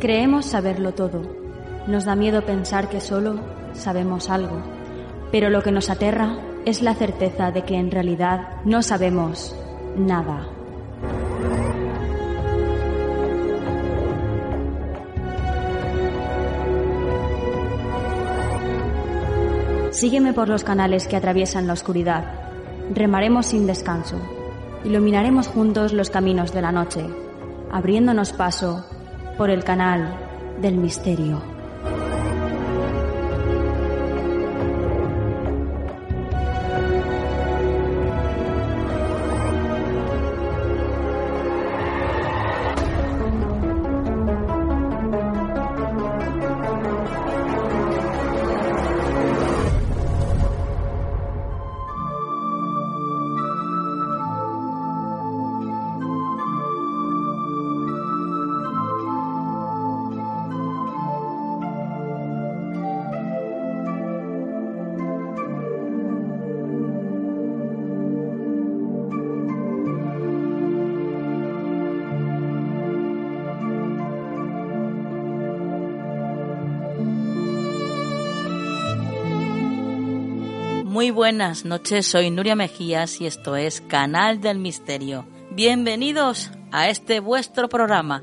Creemos saberlo todo. Nos da miedo pensar que solo sabemos algo. Pero lo que nos aterra es la certeza de que en realidad no sabemos nada. Sígueme por los canales que atraviesan la oscuridad. Remaremos sin descanso. Iluminaremos juntos los caminos de la noche, abriéndonos paso por el canal del misterio. Buenas noches, soy Nuria Mejías y esto es Canal del Misterio. Bienvenidos a este vuestro programa.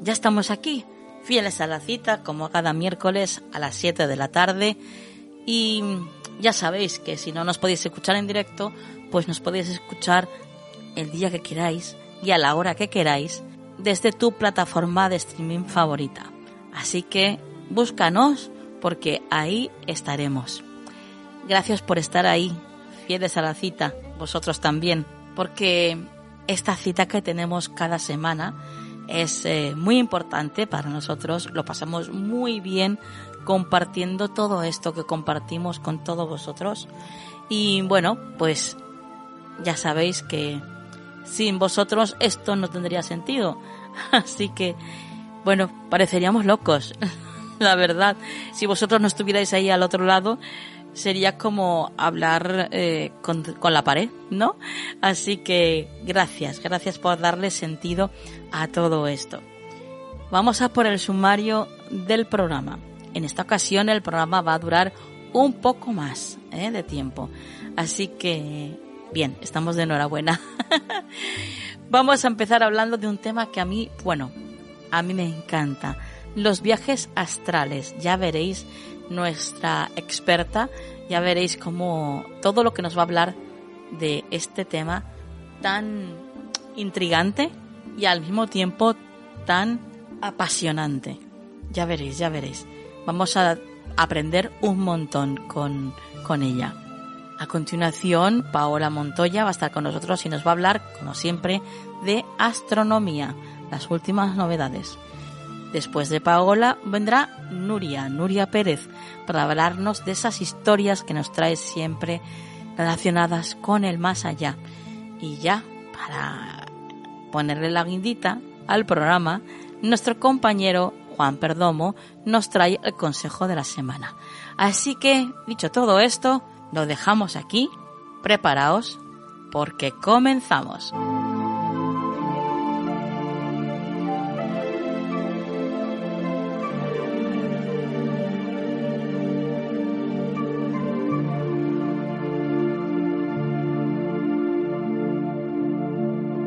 Ya estamos aquí, fieles a la cita, como cada miércoles a las 7 de la tarde. Y ya sabéis que si no nos podéis escuchar en directo, pues nos podéis escuchar el día que queráis y a la hora que queráis desde tu plataforma de streaming favorita. Así que búscanos porque ahí estaremos. Gracias por estar ahí, fieles a la cita, vosotros también, porque esta cita que tenemos cada semana es eh, muy importante para nosotros, lo pasamos muy bien compartiendo todo esto que compartimos con todos vosotros. Y bueno, pues ya sabéis que sin vosotros esto no tendría sentido. Así que, bueno, pareceríamos locos, la verdad. Si vosotros no estuvierais ahí al otro lado, sería como hablar eh, con, con, la pared, ¿no? Así que gracias, gracias por darle sentido a todo esto. Vamos a por el sumario del programa. En esta ocasión el programa va a durar un poco más ¿eh? de tiempo. Así que, bien, estamos de enhorabuena. Vamos a empezar hablando de un tema que a mí, bueno, a mí me encanta. Los viajes astrales. Ya veréis nuestra experta, ya veréis cómo todo lo que nos va a hablar de este tema tan intrigante y al mismo tiempo tan apasionante. Ya veréis, ya veréis. Vamos a aprender un montón con, con ella. A continuación, Paola Montoya va a estar con nosotros y nos va a hablar, como siempre, de astronomía, las últimas novedades. Después de Paola vendrá Nuria, Nuria Pérez, para hablarnos de esas historias que nos trae siempre relacionadas con el más allá. Y ya, para ponerle la guindita al programa, nuestro compañero Juan Perdomo nos trae el consejo de la semana. Así que, dicho todo esto, lo dejamos aquí. Preparaos porque comenzamos.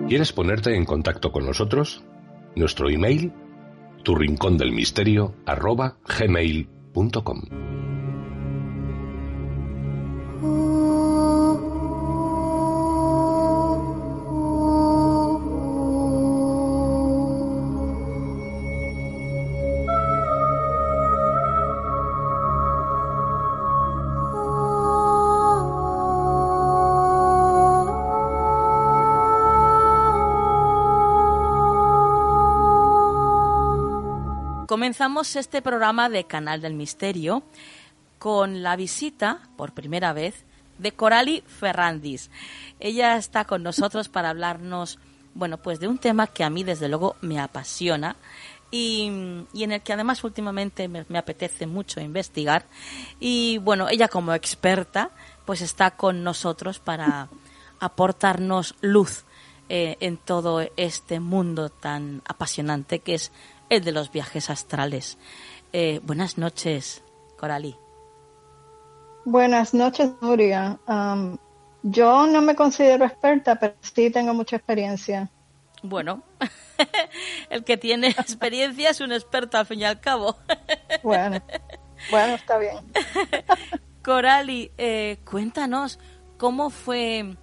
¿Quieres ponerte en contacto con nosotros? Nuestro email, tu del arroba. Comenzamos este programa de Canal del Misterio con la visita, por primera vez, de Corali Ferrandis. Ella está con nosotros para hablarnos, bueno, pues de un tema que a mí desde luego me apasiona y, en el que además últimamente me, apetece mucho investigar. Y bueno, ella como experta, pues está con nosotros para aportarnos luz eh, en todo este mundo tan apasionante que es el de los viajes astrales. Eh, buenas noches, Coralí. Buenas noches, Nuria. yo no me considero experta, pero sí tengo mucha experiencia. Bueno, el que tiene experiencia es un experto al fin y al cabo. bueno, bueno, está bien. Corali, eh, cuéntanos cómo fue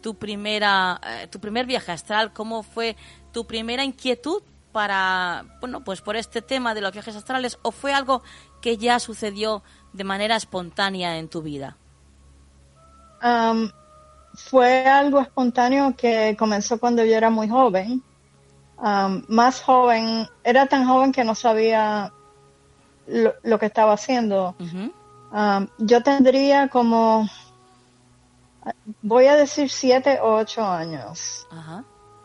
tu primera, eh, tu primer viaje astral, cómo fue tu primera inquietud para, bueno, pues por este tema de los viajes astrales, o fue algo que ya sucedió de manera espontánea en tu vida. fue algo espontáneo que comenzó cuando yo era muy joven. más joven, era tan joven que no sabía lo, que estaba haciendo. yo tendría como, voy a decir siete o ocho años.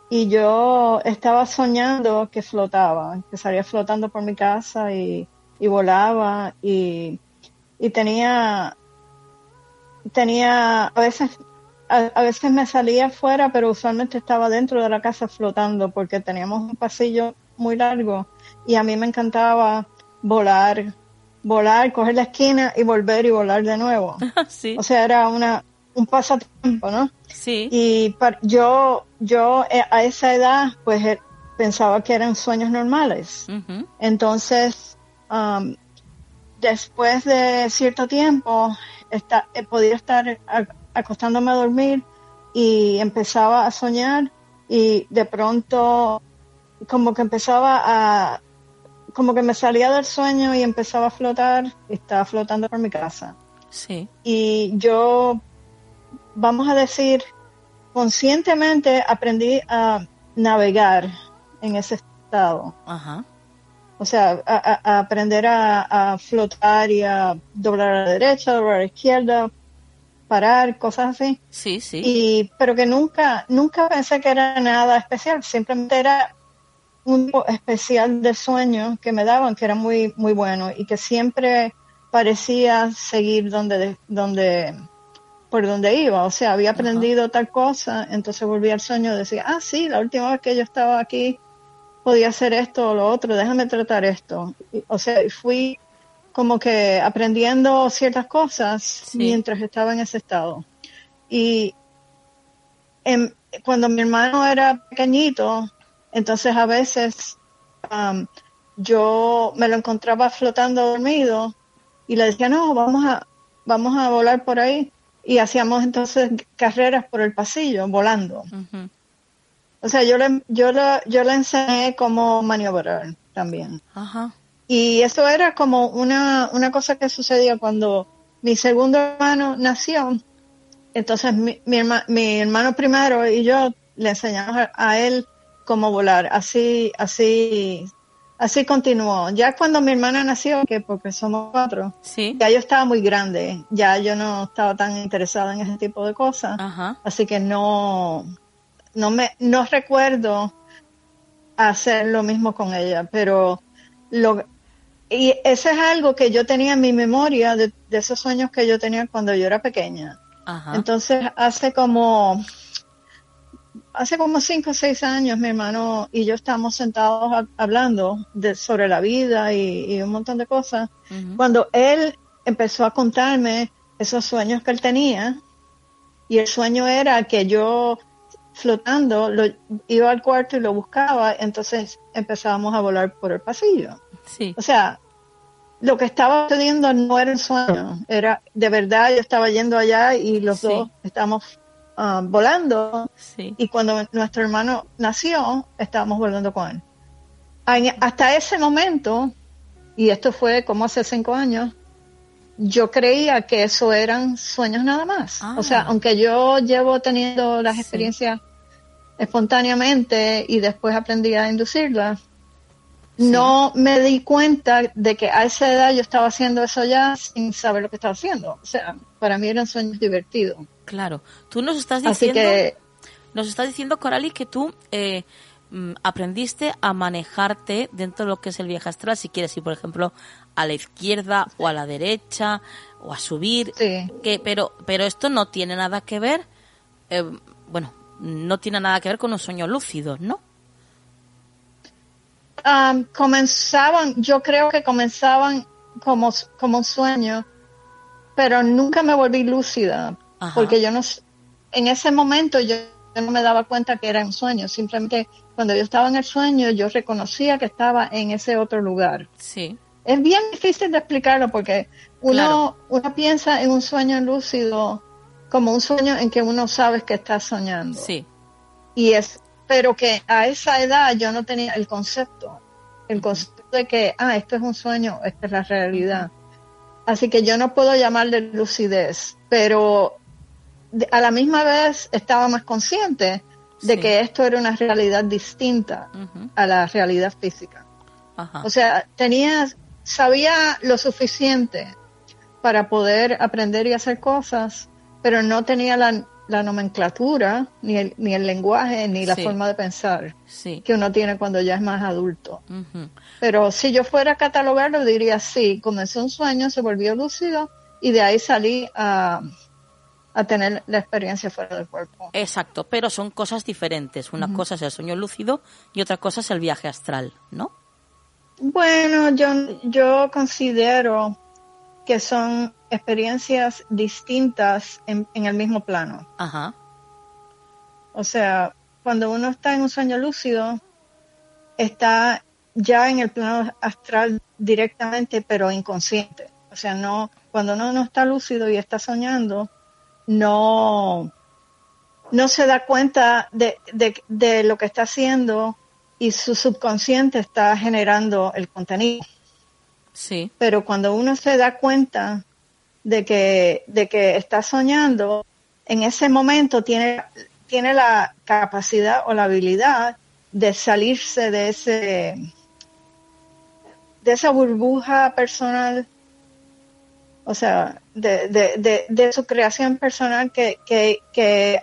Y yo estaba soñando que flotaba, que salía flotando por mi casa y, volaba y, tenía, tenía, a veces, a, veces me salía afuera, pero usualmente estaba dentro de la casa flotando porque teníamos un pasillo muy largo y a mí me encantaba volar, volar, coger la esquina y volver y volar de nuevo. sí. O sea, era una, un pasatiempo, ¿no? Sí. Y yo, yo eh, a esa edad, pues eh, pensaba que eran sueños normales. Entonces, um, después de cierto tiempo, está, podía estar acostándome a dormir y empezaba a soñar y de pronto como que empezaba a como que me salía del sueño y empezaba a flotar estaba flotando por mi casa. Sí. Y yo vamos a decir, conscientemente aprendí a navegar en ese estado. Ajá. O sea, a, aprender a, flotar y a doblar a la derecha, doblar a la izquierda, parar, cosas así. Sí, sí. Y, pero que nunca, nunca pensé que era nada especial, simplemente era un especial de sueño que me daban, que era muy, muy bueno y que siempre parecía seguir donde, donde por donde iba, o sea, había aprendido tal cosa, entonces volví al sueño y decía, ah, sí, la última vez que yo estaba aquí podía hacer esto o lo otro, déjame tratar esto. o sea, fui como que aprendiendo ciertas cosas mientras estaba en ese estado. Y cuando mi hermano era pequeñito, entonces a veces um, yo me lo encontraba flotando dormido y le decía, no, vamos a, vamos a volar por ahí y hacíamos entonces carreras por el pasillo volando. O sea, yo le, yo, le, yo le enseñé cómo maniobrar también. Y eso era como una, una cosa que sucedía cuando mi segundo hermano nació. Entonces mi, mi, mi hermano primero y yo le enseñamos a, a él cómo volar. Así, así Así continuó. Ya cuando mi hermana nació, que porque somos cuatro, ya yo estaba muy grande, ya yo no estaba tan interesada en ese tipo de cosas, así que no, no me, no recuerdo hacer lo mismo con ella, pero lo, y eso es algo que yo tenía en mi memoria de, esos sueños que yo tenía cuando yo era pequeña. Entonces hace como hace como cinco o seis años mi hermano y yo estábamos sentados hablando de, sobre la vida y, un montón de cosas, cuando él empezó a contarme esos sueños que él tenía y el sueño era que yo flotando lo, iba al cuarto y lo buscaba, entonces empezábamos a volar por el pasillo. Sí. O sea, lo que estaba sucediendo no era un sueño, era de verdad yo estaba yendo allá y los dos estábamos Ah, volando y cuando nuestro hermano nació estábamos volando con él. Hasta ese momento, y esto fue como hace cinco años, yo creía que eso eran sueños nada más. O sea, ah. aunque yo llevo teniendo las experiencias espontáneamente y después aprendí a inducirlas, no me di cuenta de que a esa edad yo estaba haciendo eso ya sin saber lo que estaba haciendo. O sea, para mí eran sueños divertidos. Claro. Tú nos estás diciendo, que... nos estás diciendo, Corali, que tú eh, mm, aprendiste a manejarte dentro de lo que es el viaje astral, si quieres ir, por ejemplo, a la izquierda o a la derecha o a subir. Que, pero, pero esto no tiene nada que ver, eh, bueno, no tiene nada que ver con un sueño lúcido, ¿no? um, comenzaban, yo creo que comenzaban como, como un sueño, pero nunca me volví lúcida, Ajá. porque yo no, en ese momento yo no me daba cuenta que era un sueño, simplemente cuando yo estaba en el sueño yo reconocía que estaba en ese otro lugar. Sí. Es bien difícil de explicarlo porque uno, Claro. uno piensa en un sueño lúcido como un sueño en que uno sabe que está soñando. Sí. Y es, pero que a esa edad yo no tenía el concepto, el concepto de que, ah, esto es un sueño, esta es la realidad. Así que yo no puedo llamarle lucidez, pero de- a la misma vez estaba más consciente de Sí. que esto era una realidad distinta a la realidad física. Ajá. O sea, tenía, sabía lo suficiente para poder aprender y hacer cosas, pero no tenía la, la nomenclatura, ni el, ni el lenguaje, ni la Sí. forma de pensar sí. que uno tiene cuando ya es más adulto. Pero si yo fuera a catalogarlo, diría sí, comenzó un sueño, se volvió lúcido y de ahí salí a, a tener la experiencia fuera del cuerpo. Exacto, pero son cosas diferentes. Una cosa es el sueño lúcido y otra cosa es el viaje astral, ¿no? Bueno, yo, yo considero que son experiencias distintas en, en el mismo plano. Ajá. O sea, cuando uno está en un sueño lúcido, está ya en el plano astral directamente, pero inconsciente. O sea, no, cuando uno no está lúcido y está soñando, no, no se da cuenta de, de, de lo que está haciendo y su subconsciente está generando el contenido Sí. pero cuando uno se da cuenta de que, de que está soñando, en ese momento tiene, tiene la capacidad o la habilidad de salirse de ese de esa burbuja personal, o sea, de, de, de, de su creación personal que, que, que,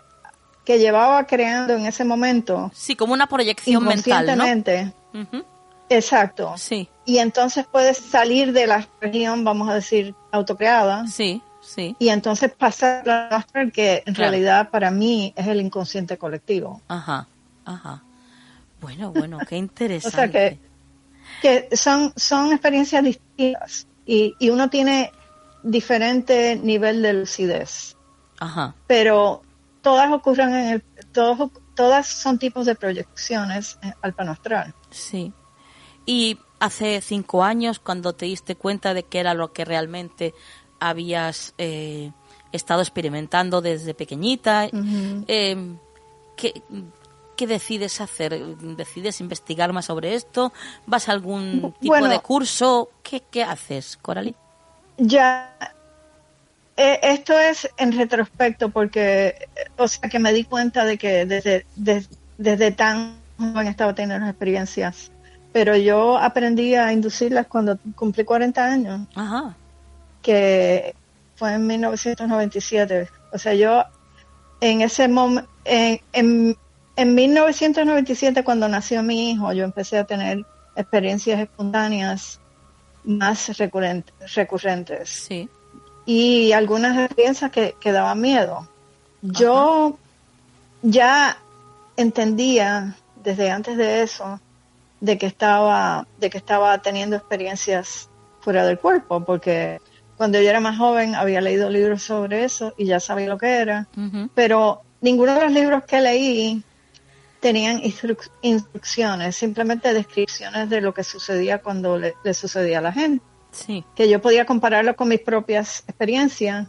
que llevaba creando en ese momento Sí, como una proyección mental, ¿no? inconscientemente. Ujú. Exacto Sí, y entonces puedes salir de la región, vamos a decir, autocreada, sí, sí. y entonces pasar a la astral, que en Claro. realidad para mí es el inconsciente colectivo. Ajá, ajá. Bueno, bueno, qué interesante. O sea que, que son, son experiencias distintas y, y uno tiene diferente nivel de lucidez, Ajá, pero todas ocurren en el, todos, todas son tipos de proyecciones eh, al plano astral. sí. Y hace cinco años, cuando te diste cuenta de que era lo que realmente habías eh, estado experimentando desde pequeñita, eh, ¿qué, qué decides hacer? ¿Decides investigar más sobre esto? ¿Vas a algún tipo bueno. de curso? ¿Qué, qué haces, Coralie? Ya, eh, esto es en retrospecto porque, eh, o sea, que me di cuenta de que desde, des- desde tan joven estaba teniendo unas experiencias, pero yo aprendí a inducirlas cuando cumplí 40 años, Ajá, que fue en 1997. O sea, yo en ese momento, en, en, en 1997 cuando nació mi hijo, yo empecé a tener experiencias espontáneas más recurrent- recurrentes. Sí, y algunas experiencias que, que daban miedo. Yo ya entendía desde antes de eso de que estaba de que estaba teniendo experiencias fuera del cuerpo porque cuando yo era más joven había leído libros sobre eso y ya sabía lo que era pero ninguno de los libros que leí tenían instru- instrucciones simplemente descripciones de lo que sucedía cuando le- le sucedía a la gente. Sí, que yo podía compararlo con mis propias experiencias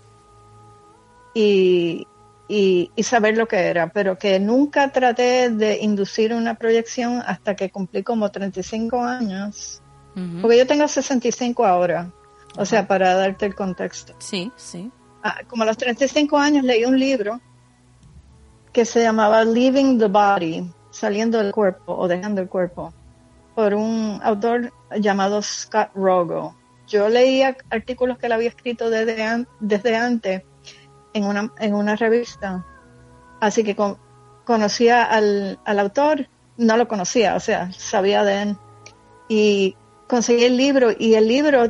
y, y, y saber lo que era, pero que nunca traté de inducir una proyección hasta que cumplí como 35 años, ujú, porque yo tengo 65 ahora, o sea, para darte el contexto. sí, sí, Ah, como a los 35 años leí un libro que se llamaba Leaving the Body, saliendo del cuerpo o dejando el cuerpo, por un autor llamado Scott Rogo. Yo leía artículos que él había escrito desde, an- desde antes en una, en una revista, así que con- conocía al, al autor, no lo conocía, o sea, sabía de él, y conseguí el libro, y el libro,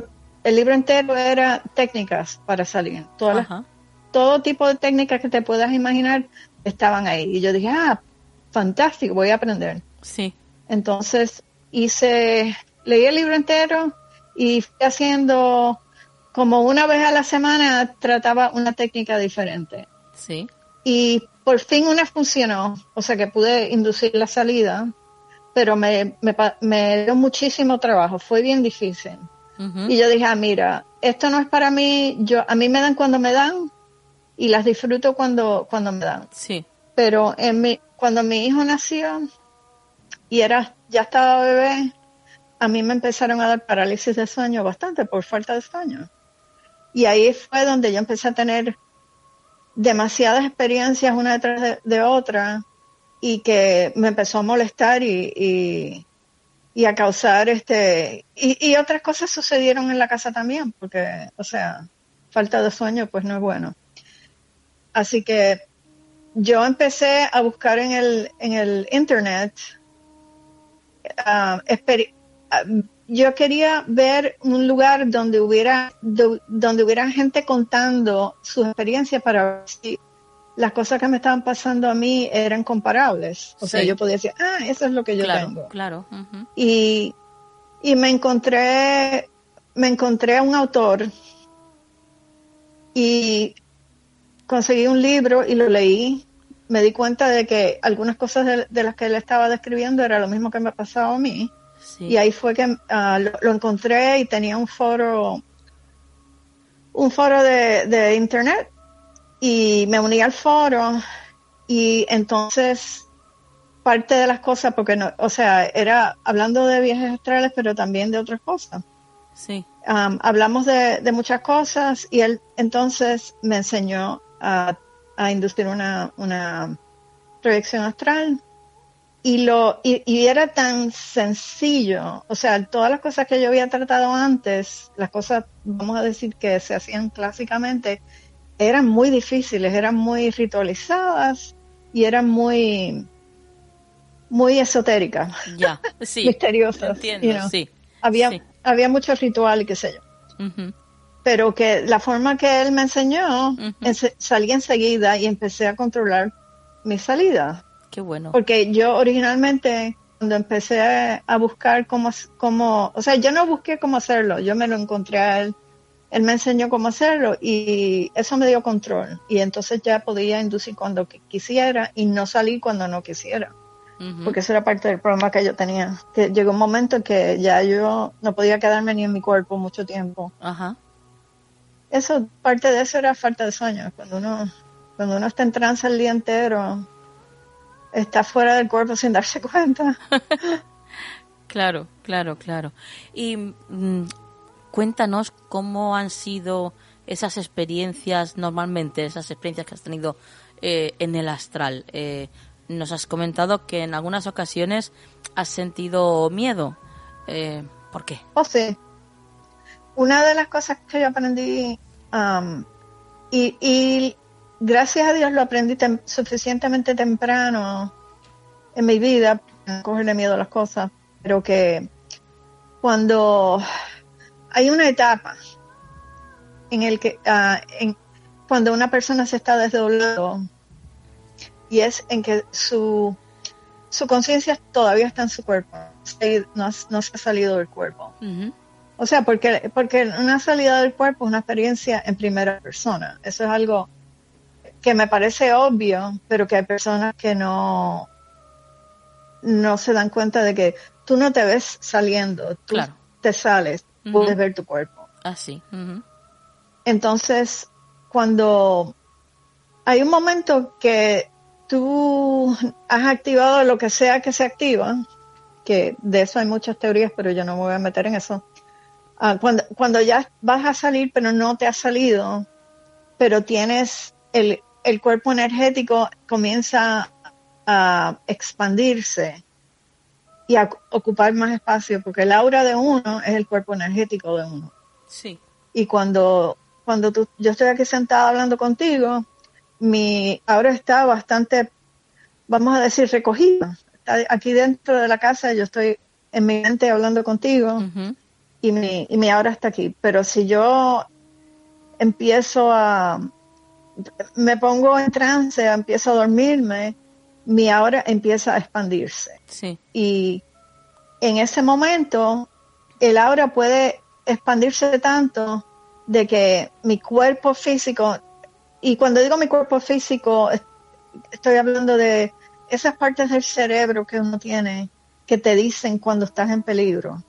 el libro entero era técnicas para salir, todas las todo tipo de técnicas que te puedas imaginar estaban ahí. Y yo dije, ah, fantástico, voy a aprender. sí, Entonces, hice, leí el libro entero y fui haciendo como una vez a la semana trataba una técnica diferente. Sí. Y por fin una funcionó, o sea que pude inducir la salida, pero me, me, me dio muchísimo trabajo, fue bien difícil. Y yo dije, ah, mira, esto no es para mí, yo a mí me dan cuando me dan y las disfruto cuando, cuando me dan. Sí. Pero en mi, cuando mi hijo nació y era, ya estaba bebé, a mí me empezaron a dar parálisis de sueño bastante por falta de sueño. Y ahí fue donde yo empecé a tener demasiadas experiencias una detrás de, otra y que me empezó a molestar y, y, a causar este y, y, otras cosas sucedieron en la casa también porque o sea falta de sueño pues no es bueno así que yo empecé a buscar en el en el internet uh, yo quería ver un lugar donde hubiera donde hubiera gente contando sus experiencias para ver si las cosas que me estaban pasando a mí eran comparables. O sea, yo podía decir, ah, eso es lo que yo tengo. Claro. y, y me encontré me encontré a un autor y conseguí un libro y lo leí. Me di cuenta de que algunas cosas de, de las que él estaba describiendo era lo mismo que me ha pasado a mí y ahí fue que ah, lo, encontré y tenía un foro, un foro de, internet y me uní al foro y entonces parte de las cosas, porque no, o sea, era hablando de viajes astrales, pero también de otras cosas. Sí. hablamos de, muchas cosas y él entonces me enseñó a, a inducir una, una proyección astral. Y lo y, era tan sencillo, o sea, todas las cosas que yo había tratado antes, las cosas, vamos a decir que se hacían clásicamente, eran muy difíciles, eran muy ritualizadas y eran muy muy esotéricas, ya, sí, misteriosas, entiendo, sí, había había mucho ritual y qué sé yo. Pero que la forma que él me enseñó, salí enseguida y empecé a controlar mi salida Qué bueno. Porque yo originalmente, cuando empecé a, buscar cómo, cómo, o sea, yo no busqué cómo hacerlo, yo me lo encontré a él, él me enseñó cómo hacerlo y eso me dio control. Y entonces ya podía inducir cuando quisiera y no salir cuando no quisiera. Porque eso era parte del problema que yo tenía. Que llegó un momento en que ya yo no podía quedarme ni en mi cuerpo mucho tiempo. Ajá. Eso, parte de eso era falta de sueño. Cuando uno, cuando uno está en trance el día entero, está fuera del cuerpo sin darse cuenta. claro, claro, claro. Y mm, cuéntanos cómo han sido esas experiencias normalmente, esas experiencias que has tenido eh, en el astral. Eh, nos has comentado que en algunas ocasiones has sentido miedo. Eh, ¿Por qué? Oh, sí. Una de las cosas que yo aprendí um, y, y gracias a Dios lo aprendí suficientemente temprano en mi vida, para cogerle miedo a las cosas, pero que cuando hay una etapa en el que ah, cuando una persona se está desdoblando y es en que su su conciencia todavía está en su cuerpo, no, no se ha salido del cuerpo. O sea, porque, porque una salida del cuerpo es una experiencia en primera persona. Eso es algo que me parece obvio, pero que hay personas que no, no se dan cuenta de que tú no te ves saliendo, tú te sales, puedes ver tu cuerpo. Así. Ah, Entonces, cuando hay un momento que tú has activado lo que sea que se activa, que de eso hay muchas teorías, pero yo no me voy a meter en eso. Ah, cuando, cuando ya vas a salir, pero no te has salido, pero tienes el, el cuerpo energético comienza a expandirse y a ocupar más espacio, porque el aura de uno es el cuerpo energético de uno. Sí. Y cuando, cuando tú, yo estoy aquí sentada hablando contigo, mi aura está bastante, vamos a decir, recogida. Está aquí dentro de la casa, yo estoy en mi mente hablando contigo y, mi, y mi aura está aquí. Pero si yo empiezo a, me pongo en trance, empiezo a dormirme, mi aura empieza a expandirse. Sí. Y, en ese momento el aura puede expandirse tanto de que mi cuerpo físico, y cuando digo mi cuerpo físico, estoy hablando de esas partes del cerebro que uno tiene que te dicen cuando estás en peligro.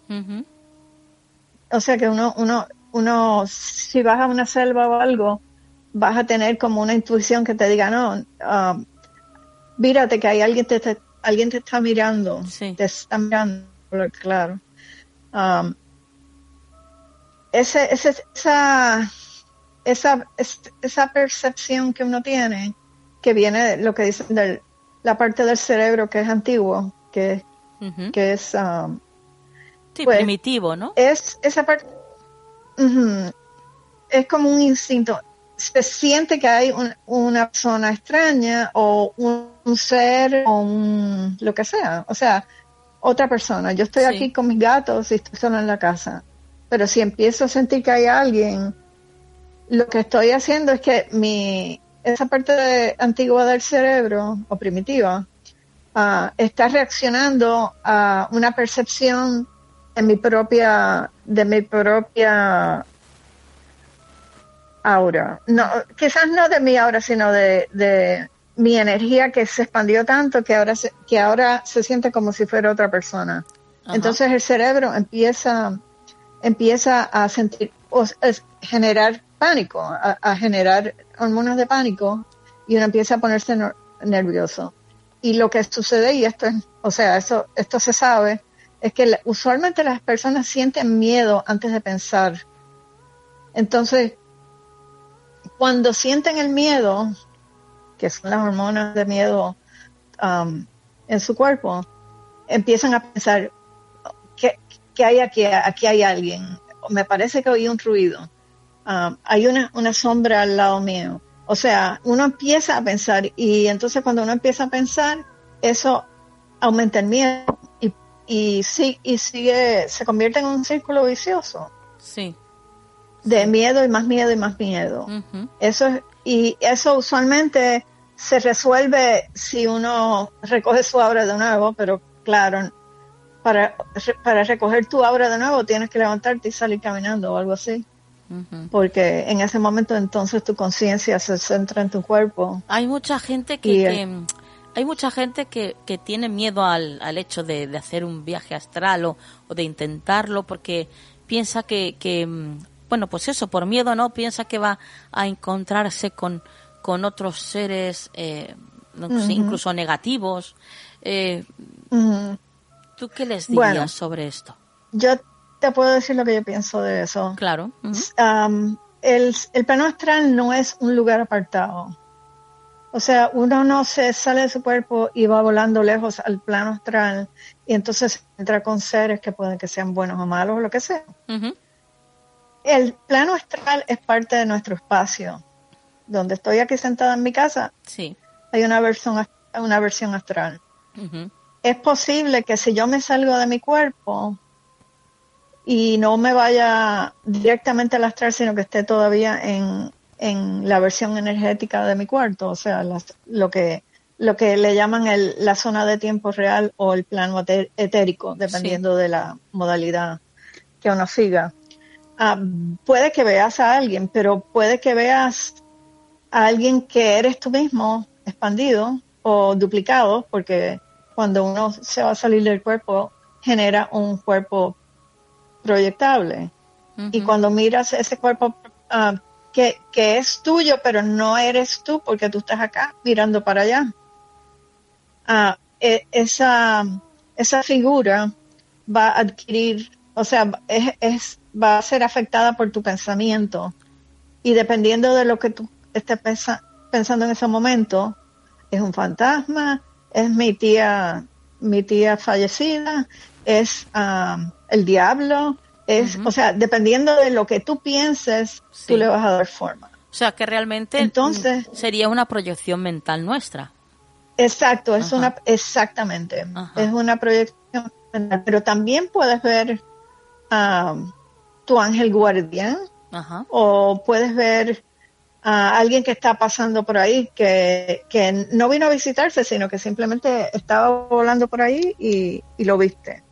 O sea que uno, uno, uno, si vas a una selva o algo, vas a tener como una intuición que te diga, no, uh, mírate que hay alguien te, te, alguien te está mirando, te está mirando, claro. Um, ese, ese, esa, esa, esa percepción que uno tiene, que viene lo que dicen de la parte del cerebro que es antiguo, que, que es um, pues, primitivo, ¿no? Es esa parte es como un instinto. Se siente que hay una persona extraña o un, ser o un, lo que sea. O sea, otra persona. Yo estoy aquí con mis gatos y estoy solo en la casa. Pero si empiezo a sentir que hay alguien, lo que estoy haciendo es que mi esa parte antigua del cerebro o primitiva ah, está reaccionando a una percepción de mi propia de mi propia aura. No, quizás no de mi aura, sino de, de mi energía que se expandió tanto que ahora se, que ahora se siente como si fuera otra persona. Entonces el cerebro empieza empieza a sentir o generar pánico, a, generar hormonas de pánico y uno empieza a ponerse nervioso. Y lo que sucede y esto es, o sea, eso esto se sabe es que usualmente las personas sienten miedo antes de pensar. Entonces, cuando sienten el miedo, que son las hormonas de miedo um, en su cuerpo, empiezan a pensar, ¿qué, hay aquí? Aquí hay alguien. Me parece que oí un ruido. Um, hay una, una sombra al lado mío. O sea, uno empieza a pensar y entonces cuando uno empieza a pensar, eso aumenta el miedo y, y, y sigue, se convierte en un círculo vicioso. Sí de miedo y más miedo y más miedo. Eso y eso usualmente se resuelve si uno recoge su obra de nuevo, pero claro, para, para recoger tu obra de nuevo tienes que levantarte y salir caminando o algo así. Porque en ese momento entonces tu conciencia se centra en tu cuerpo. Hay mucha gente que, hay mucha gente que, que tiene miedo al, al hecho de, de, hacer un viaje astral o, o de intentarlo porque piensa que, que mm, bueno, pues eso, por miedo no, piensa que va a encontrarse con, con otros seres, eh, incluso negativos. Eh, ¿Tú qué les dirías sobre esto? Yo te puedo decir lo que yo pienso de eso. Claro. el, el plano astral no es un lugar apartado. O sea, uno no se sale de su cuerpo y va volando lejos al plano astral y entonces entra con seres que pueden que sean buenos o malos o lo que sea el plano astral es parte de nuestro espacio. Donde estoy aquí sentada en mi casa, sí. hay una versión, una versión astral. Es posible que si yo me salgo de mi cuerpo y no me vaya directamente al astral, sino que esté todavía en, en la versión energética de mi cuarto, o sea, lo que lo que le llaman el, la zona de tiempo real o el plano etérico, dependiendo de la modalidad que uno siga. Ah, puede que veas a alguien, pero puede que veas a alguien que eres tú mismo expandido o duplicado, porque cuando uno se va a salir del cuerpo, genera un cuerpo proyectable. Y cuando miras ese cuerpo ah, que, es tuyo, pero no eres tú, porque tú estás acá mirando para allá, uh, esa, esa figura va a adquirir, o sea, es, es va a ser afectada por tu pensamiento. Y dependiendo de lo que tú estés pensando en ese momento, es un fantasma, es mi tía, mi tía fallecida, es um, el diablo, es, o sea, dependiendo de lo que tú pienses, tú le vas a dar forma. O sea, que realmente Entonces, sería una proyección mental nuestra. Exacto, es una, exactamente, es una proyección mental, pero también puedes ver um, tu ángel guardián o puedes ver a alguien que está pasando por ahí que, no vino a visitarse, sino que simplemente estaba volando por ahí y, lo viste.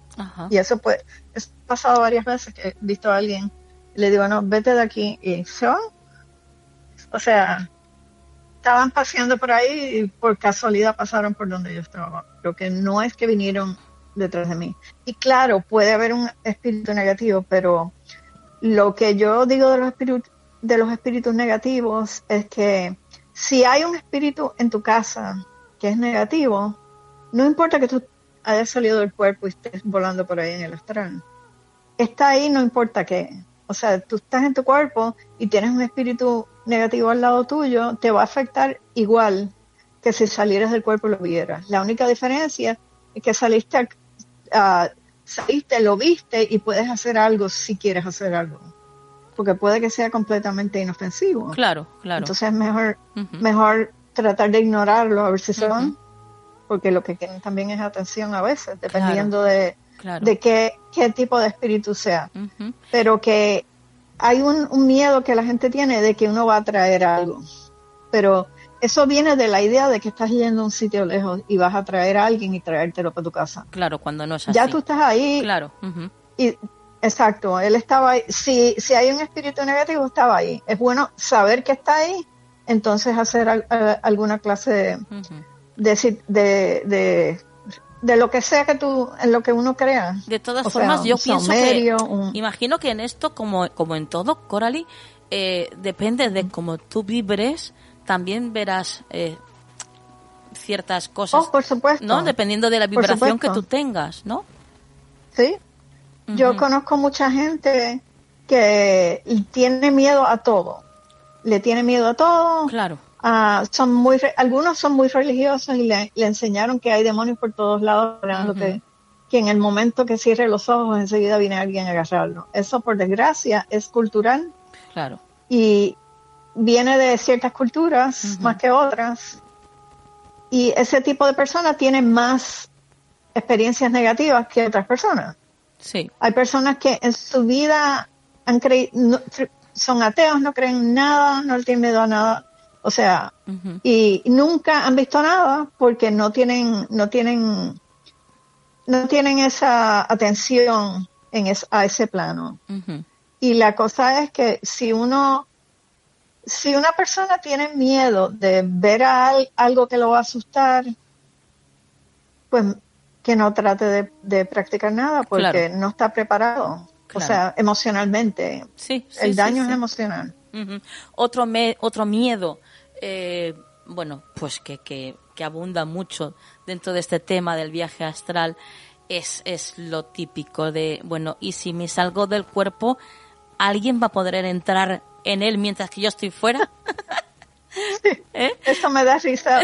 Y eso pues, es pasado varias veces que he visto a alguien, le digo, no, vete de aquí y se van. O sea, estaban paseando por ahí y por casualidad pasaron por donde yo estaba. Pero que no es que vinieron detrás de mí. Y claro, puede haber un espíritu negativo, pero lo que yo digo de los espíritus, de los espíritus negativos es que si hay un espíritu en tu casa que es negativo, no importa que tú hayas salido del cuerpo y estés volando por ahí en el astral. Está ahí no importa qué. O sea, tú estás en tu cuerpo y tienes un espíritu negativo al lado tuyo, te va a afectar igual que si salieras del cuerpo y lo vieras. La única diferencia es que saliste, saliste, lo viste y puedes hacer algo si quieres hacer algo. Porque puede que sea completamente inofensivo. Claro, claro. Entonces es mejor, mejor tratar de ignorarlo a ver si se van porque lo que quieren también es atención a veces, dependiendo de, de qué, qué, tipo de espíritu sea. Pero que hay un, miedo que la gente tiene de que uno va a traer algo. Pero eso viene de la idea de que estás yendo a un sitio lejos y vas a traer a alguien y traértelo para tu casa. Claro, cuando no es así. Ya tú estás ahí. Claro. y, exacto, él estaba ahí. Si, si hay un espíritu negativo, estaba ahí. Es bueno saber que está ahí, entonces hacer alguna clase de de, de, de, lo que sea que tú, en lo que uno crea. De todas formas, yo pienso que, imagino que en esto, como, como en todo, Coralie, eh, depende de cómo tú vibres, también verás eh, ciertas cosas. Oh, por supuesto. ¿No? Dependiendo de la vibración que tú tengas, ¿no? Sí. Yo conozco mucha gente que tiene miedo a todo. Le tiene miedo a todo. Claro. Ah, son muy, algunos son muy religiosos y le, enseñaron que hay demonios por todos lados, que, que en el momento que cierre los ojos enseguida viene alguien a agarrarlo. Eso por desgracia es cultural. Claro. Y viene de ciertas culturas más que otras. Y ese tipo de personas tienen más experiencias negativas que otras personas. Sí. Hay personas que en su vida han creído, son ateos, no creen nada, no tienen miedo a nada, o sea, y nunca han visto nada porque no tienen, no tienen, no tienen esa atención en a ese plano. Y la cosa es que si uno, si una persona tiene miedo de ver a algo que lo va a asustar, pues que no trate de, practicar nada porque no está preparado. O sea, emocionalmente. Sí, el daño es emocional. otro, otro miedo eh, bueno, pues que, que, abunda mucho dentro de este tema del viaje astral, es, es lo típico de, bueno, y si me salgo del cuerpo, ¿alguien va a poder entrar en él mientras que yo estoy fuera? ¿Eh? Eso me da risa.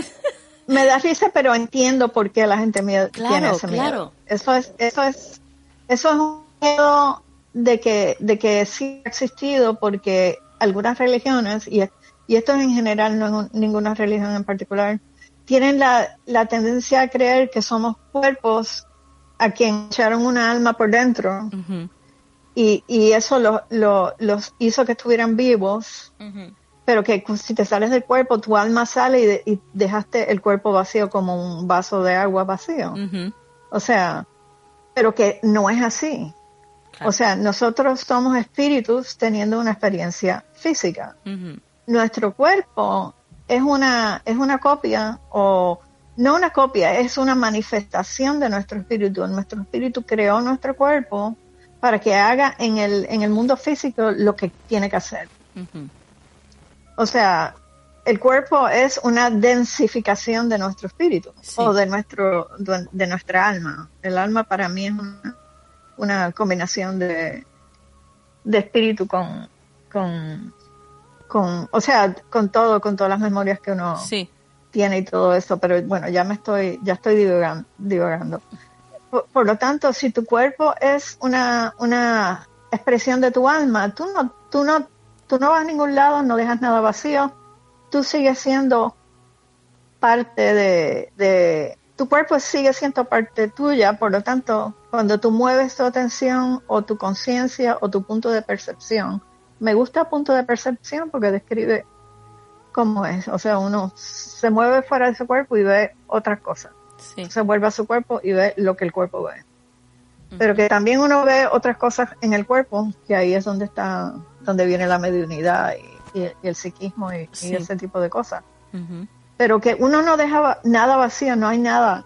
Me da risa, pero entiendo por qué la gente tiene ese miedo. Claro. Eso es, eso es, eso es un miedo de que, de que sí ha existido porque algunas religiones, y y esto en general, no en ninguna religión en particular, tienen la, tendencia a creer que somos cuerpos a quien echaron una alma por dentro. Y, y, eso lo, los hizo que estuvieran vivos, pero que si te sales del cuerpo, tu alma sale y, dejaste el cuerpo vacío como un vaso de agua vacío. O sea, pero que no es así. O sea, nosotros somos espíritus teniendo una experiencia física nuestro cuerpo es una, es una copia o no una copia, es una manifestación de nuestro espíritu. Nuestro espíritu creó nuestro cuerpo para que haga en el, en el mundo físico lo que tiene que hacer. O sea, el cuerpo es una densificación de nuestro espíritu o de nuestro de nuestra alma. El alma para mí es una, una combinación de, de espíritu con, con con, o sea, con todo, con todas las memorias que uno tiene y todo eso, pero bueno, ya me estoy, ya estoy divagando. Por, lo tanto, si tu cuerpo es una, una expresión de tu alma, tú no, tú no, tú no vas a ningún lado, no dejas nada vacío, tú sigues siendo parte de, de, tu cuerpo sigue siendo parte tuya, por lo tanto, cuando tú mueves tu atención o tu conciencia o tu punto de percepción, me gusta punto de percepción porque describe cómo es. O sea, uno se mueve fuera de su cuerpo y ve otras cosas. Se vuelve a su cuerpo y ve lo que el cuerpo ve. pero que también uno ve otras cosas en el cuerpo, que ahí es donde está, donde viene la mediunidad y, el psiquismo y, ese tipo de cosas. Pero que uno no dejaba nada vacío, no hay nada,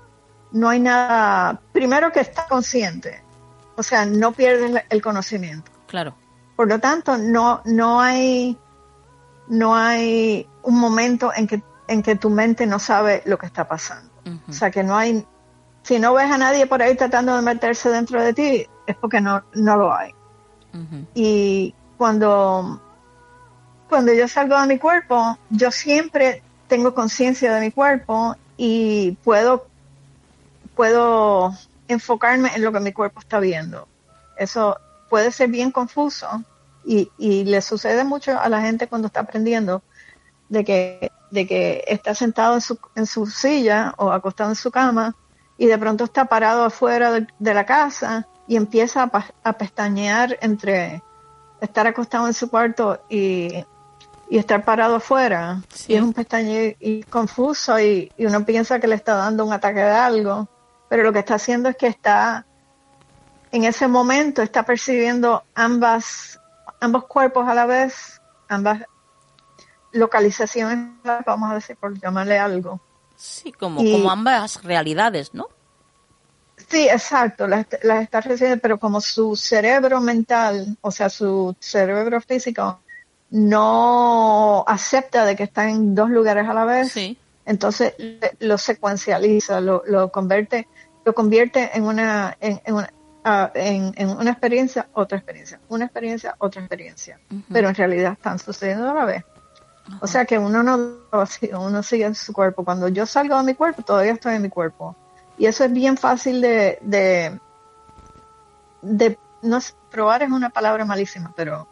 no hay nada, primero que está consciente, o sea, no pierdes el conocimiento. Claro. Por lo tanto, no, no hay, no hay un momento en que, en que tu mente no sabe lo que está pasando. O sea, que no hay, si no ves a nadie por ahí tratando de meterse dentro de ti, es porque no, no lo hay. Y cuando, cuando yo salgo de mi cuerpo, yo siempre tengo conciencia de mi cuerpo y puedo, puedo enfocarme en lo que mi cuerpo está viendo. Eso puede ser bien confuso y, y le sucede mucho a la gente cuando está aprendiendo de que, de que está sentado en su, en su silla o acostado en su cama y de pronto está parado afuera de, la casa y empieza a, pestañear entre estar acostado en su cuarto y, estar parado afuera. Y es un pestañeo y confuso y, uno piensa que le está dando un ataque de algo, pero lo que está haciendo es que está, en ese momento, está percibiendo ambas, ambos cuerpos a la vez, ambas localizaciones, vamos a decir, por llamarle algo. Sí, como, como ambas realidades, ¿no? Sí, exacto, las, está recibiendo, pero como su cerebro mental, o sea, su cerebro físico, no acepta de que está en dos lugares a la vez, entonces lo secuencializa, lo, lo, convierte, lo convierte en una, en, una, ah, en, una experiencia, otra experiencia, una experiencia, otra experiencia, pero en realidad están sucediendo a la vez. O sea que uno no uno sigue en su cuerpo. Cuando yo salgo de mi cuerpo, todavía estoy en mi cuerpo. Y eso es bien fácil de, de, de no probar es una palabra malísima, pero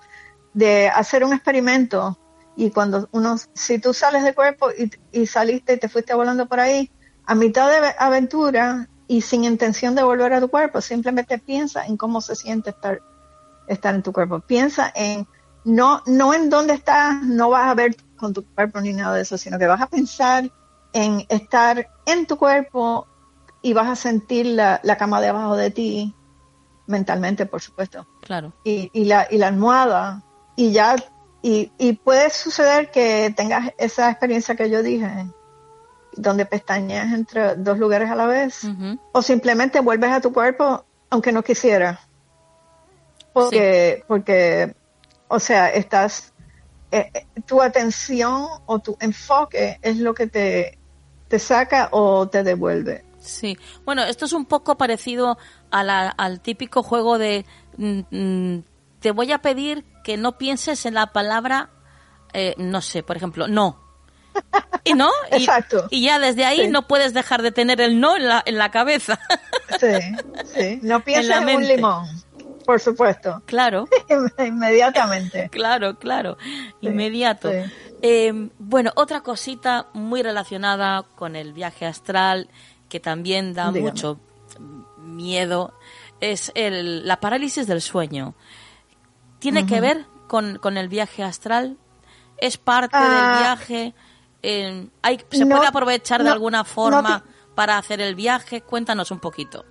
de hacer un experimento y cuando uno, si tú sales de cuerpo y, y saliste y te fuiste volando por ahí, a mitad de aventura y sin intención de volver a tu cuerpo, simplemente piensa en cómo se siente estar, estar en tu cuerpo. Piensa en, no, no en dónde estás, no vas a ver con tu cuerpo ni nada de eso, sino que vas a pensar en estar en tu cuerpo y vas a sentir la, cama de abajo de ti, mentalmente, por supuesto. Claro. Y, y, la, y la almohada, y ya, y, y puede suceder que tengas esa experiencia que yo dije, donde pestañeas entre dos lugares a la vez, o simplemente vuelves a tu cuerpo aunque no quisieras. Porque, porque, o sea, estás eh, eh, tu atención o tu enfoque es lo que te, te saca o te devuelve. Sí, bueno, esto es un poco parecido al típico juego de mm, mm, te voy a pedir que no pienses en la palabra, eh, no sé, por ejemplo, no. Y no, y, Exacto. y ya desde ahí no puedes dejar de tener el no en la, en la cabeza. Sí, sí. No pienses en, en un limón. Por supuesto. Claro. Inmediatamente. claro, claro. Inmediato. Eh, bueno, otra cosita muy relacionada con el viaje astral que también da mucho miedo es el, la parálisis del sueño. ¿Tiene que ver con, con, el viaje astral? ¿Es parte del ah. viaje? Eh, hay, ¿Se puede aprovechar de alguna forma para hacer el viaje? Cuéntanos un poquito.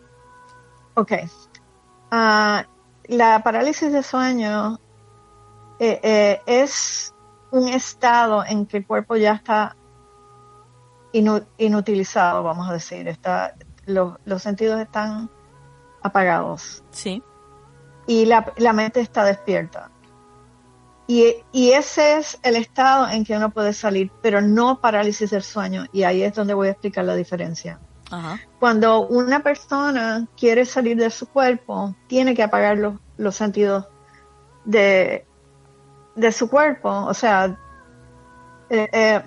Ok. Ah, la parálisis de sueño eh, eh, es un estado en que el cuerpo ya está inutilizado, vamos a decir, está, los, sentidos están apagados. Sí. Y la, mente está despierta. Y, y, ese es el estado en que uno puede salir, pero no parálisis del sueño. Y ahí es donde voy a explicar la diferencia. Cuando una persona quiere salir de su cuerpo, tiene que apagar los, los sentidos de, de, su cuerpo. O sea, eh, eh,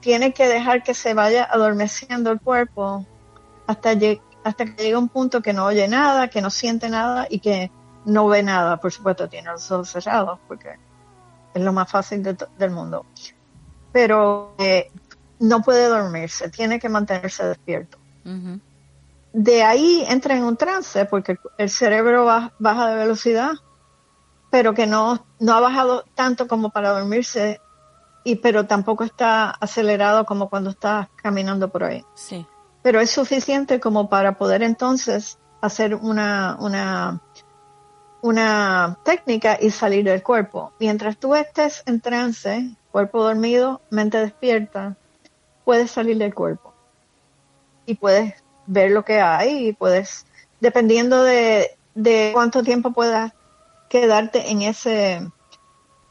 tiene que dejar que se vaya adormeciendo el cuerpo hasta, hasta que llegue un punto que no oye nada, que no siente nada y que no ve nada. Por supuesto, tiene los ojos cerrados porque es lo más fácil del mundo. Pero eh, no puede dormirse, tiene que mantenerse despierto. De ahí entra en un trance porque el cerebro baja de velocidad, pero que no, no ha bajado tanto como para dormirse, y pero tampoco está acelerado como cuando estás caminando por ahí. Sí. Pero es suficiente como para poder entonces hacer una, una, una técnica y salir del cuerpo. Mientras tú estés en trance, cuerpo dormido, mente despierta, puedes salir del cuerpo. Y puedes ver lo que hay y puedes, dependiendo de, de cuánto tiempo puedas quedarte en ese,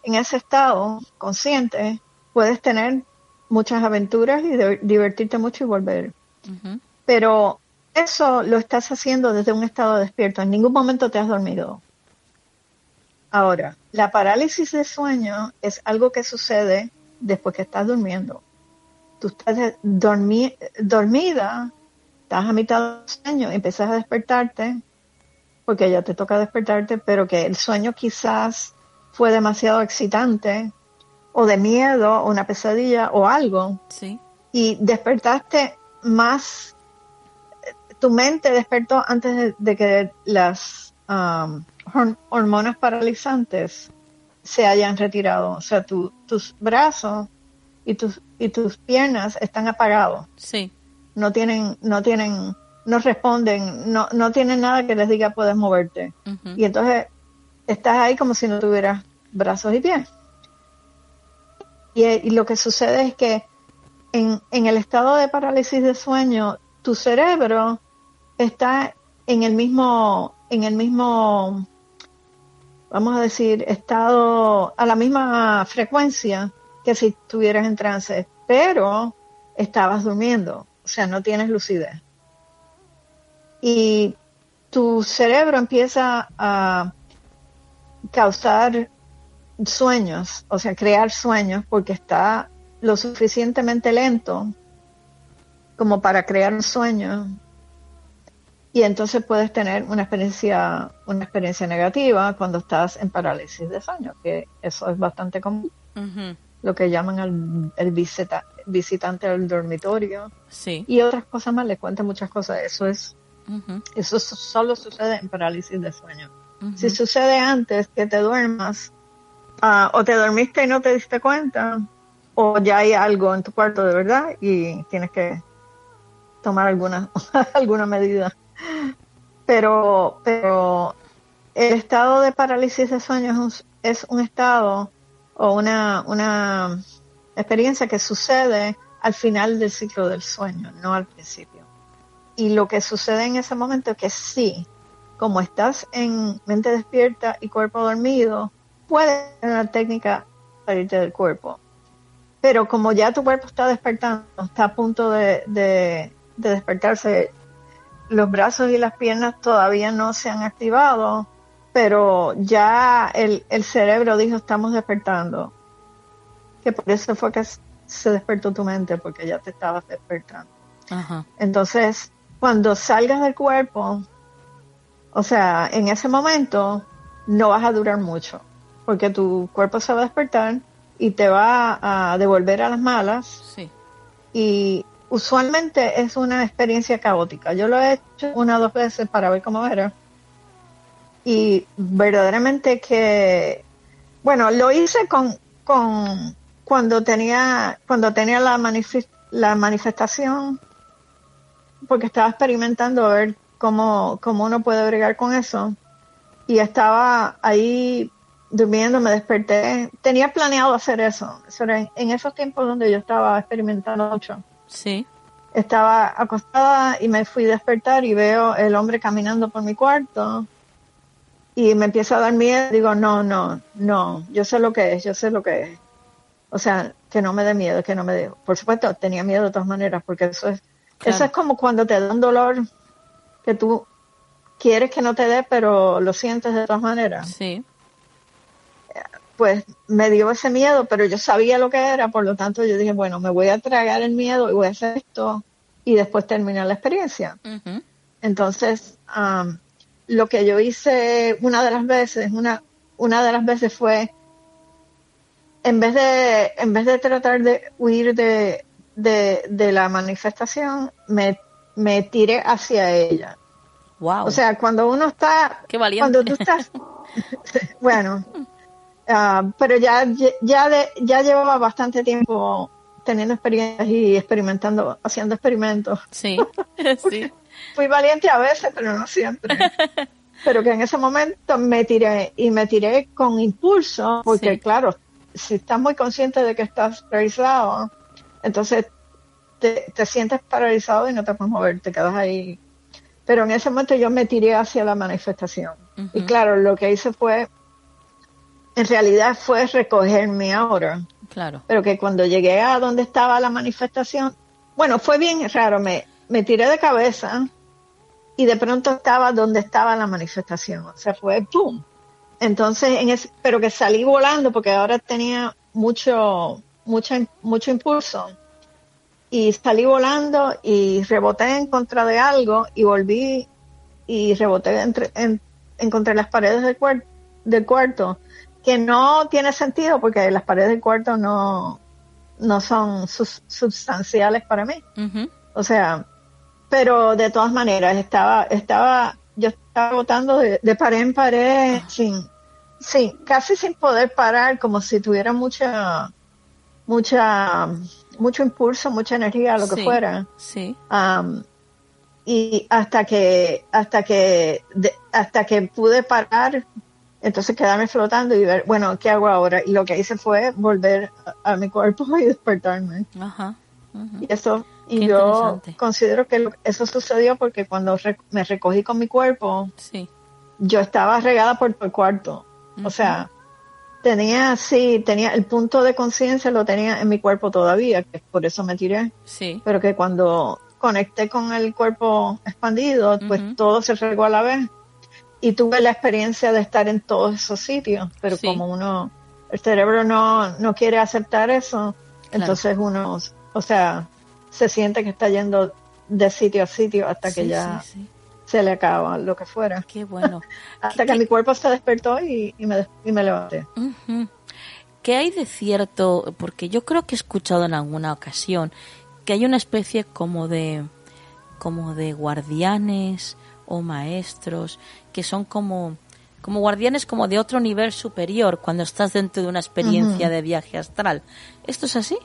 en ese estado consciente, puedes tener muchas aventuras y divertirte mucho y volver. Pero eso lo estás haciendo desde un estado despierto. En ningún momento te has dormido. Ahora, la parálisis de sueño es algo que sucede después que estás durmiendo. Tú estás dormida, estás a mitad del sueño, empiezas a despertarte, porque ya te toca despertarte, pero que el sueño quizás fue demasiado excitante, o de miedo, o una pesadilla, o algo. Sí. Y despertaste más, tu mente despertó antes de, que las um, hormonas paralizantes se hayan retirado. O sea, tus brazos y tus, y tus piernas están apagados. Sí. No tienen, no tienen, no responden, no, no tienen nada que les diga puedes moverte. Y entonces estás ahí como si no tuvieras brazos y pies. Y, y lo que sucede es que en, en el estado de parálisis de sueño, tu cerebro está en el mismo, en el mismo vamos a decir, estado a la misma frecuencia que si estuvieras en trance, pero estabas durmiendo, o sea, no tienes lucidez. Y tu cerebro empieza a causar sueños, o sea, crear sueños porque está lo suficientemente lento como para crear un sueño y entonces puedes tener una experiencia una experiencia negativa cuando estás en parálisis de sueño que eso es bastante común. Lo que llaman el, visitante del dormitorio. Sí. y otras cosas más les cuento muchas cosas. Eso es eso solo sucede en parálisis de sueño. Si sucede antes que te duermas ah, o te dormiste y no te diste cuenta o ya hay algo en tu cuarto de verdad y tienes que tomar alguna alguna medida pero, pero el estado de parálisis de sueño es un, estado o una, una experiencia que sucede al final del ciclo del sueño, no al principio. Y lo que sucede en ese momento es que sí, como estás en mente despierta y cuerpo dormido, puedes tener una técnica para irte del cuerpo. Pero como ya tu cuerpo está despertando, está a punto de, de despertarse los brazos y las piernas todavía no se han activado, pero ya el, cerebro dijo estamos despertando. Que por eso fue que se despertó tu mente, porque ya te estabas despertando. Entonces, cuando salgas del cuerpo, o sea, en ese momento no vas a durar mucho, porque tu cuerpo se va a despertar y te va a devolver a las malas. Sí. Y usualmente es una experiencia caótica. Yo lo he hecho una o dos veces para ver cómo era. Y verdaderamente que, bueno, lo hice con, con cuando tenía, cuando tenía la, la manifestación, porque estaba experimentando a ver cómo, cómo uno puede bregar con eso. Y estaba ahí durmiendo, me desperté. Tenía planeado hacer eso. eso en, en esos tiempos donde yo estaba experimentando mucho Sí. Estaba acostada y me fui a despertar y veo el hombre caminando por mi cuarto y me empieza a dar miedo. Digo, no, no, no, yo sé lo que es, yo sé lo que es. O sea, que no me dé miedo, que no me dé. Por supuesto, tenía miedo de todas maneras, porque eso es, eso es como cuando te da un dolor que tú quieres que no te dé, pero lo sientes de todas maneras. Sí pues me dio ese miedo, pero yo sabía lo que era, por lo tanto yo dije, bueno, me voy a tragar el miedo y voy a hacer esto y después terminar la experiencia. Entonces, lo que yo hice una de las veces, una, una de las veces fue, en vez de, en vez de tratar de huir de, de, la manifestación, me, me tiré hacia ella. Wow. O sea, cuando uno está, Qué valiente. cuando tú estás, bueno, Ah, pero ya, ya, de, ya llevaba bastante tiempo teniendo experiencias y experimentando, haciendo experimentos. Sí, sí. fui valiente a veces, pero no siempre. pero que en ese momento me tiré y me tiré con impulso, porque claro, si estás muy consciente de que estás paralizado, entonces te, sientes paralizado y no te puedes mover, te quedas ahí. Pero en ese momento yo me tiré hacia la manifestación. Y claro, lo que hice fue, en realidad fue recogerme ahora. Claro. Pero que cuando llegué a donde estaba la manifestación, bueno, fue bien raro, me, me tiré de cabeza y de pronto estaba donde estaba la manifestación. O sea, fue ¡pum! Entonces, en ese, pero que salí volando porque ahora tenía mucho, mucho, mucho impulso. Y salí volando y reboté en contra de algo y volví y reboté entre, en, contra las paredes del, del cuarto, que no tiene sentido porque las paredes del cuarto no, no son sustanciales para mí. O sea, pero de todas maneras estaba estaba yo estaba votando de, pared en pared ah. sin sí casi sin poder parar como si tuviera mucha mucha mucho impulso mucha energía lo que fuera sí y hasta que hasta que hasta que pude parar entonces quedarme flotando y ver bueno qué hago ahora y lo que hice fue volver a, mi cuerpo y despertarme Ajá, y eso y yo considero que eso sucedió porque cuando me recogí con mi cuerpo, sí. yo estaba regada por el cuarto. O sea, tenía, sí, tenía el punto de conciencia lo tenía en mi cuerpo todavía, que por eso me tiré. Sí. Pero que cuando conecté con el cuerpo expandido, pues todo se regó a la vez. Y tuve la experiencia de estar en todos esos sitios, pero como uno, el cerebro no, no quiere aceptar eso, entonces uno, o sea, se siente que está yendo de sitio a sitio hasta que ya se le acaba lo que fuera. Qué bueno. hasta que mi cuerpo se despertó y, me, y me levanté. ¿Qué hay de cierto? Porque yo creo que he escuchado en alguna ocasión que hay una especie como de como de guardianes o maestros que son como como guardianes como de otro nivel superior cuando estás dentro de una experiencia de viaje astral. ¿Esto es así?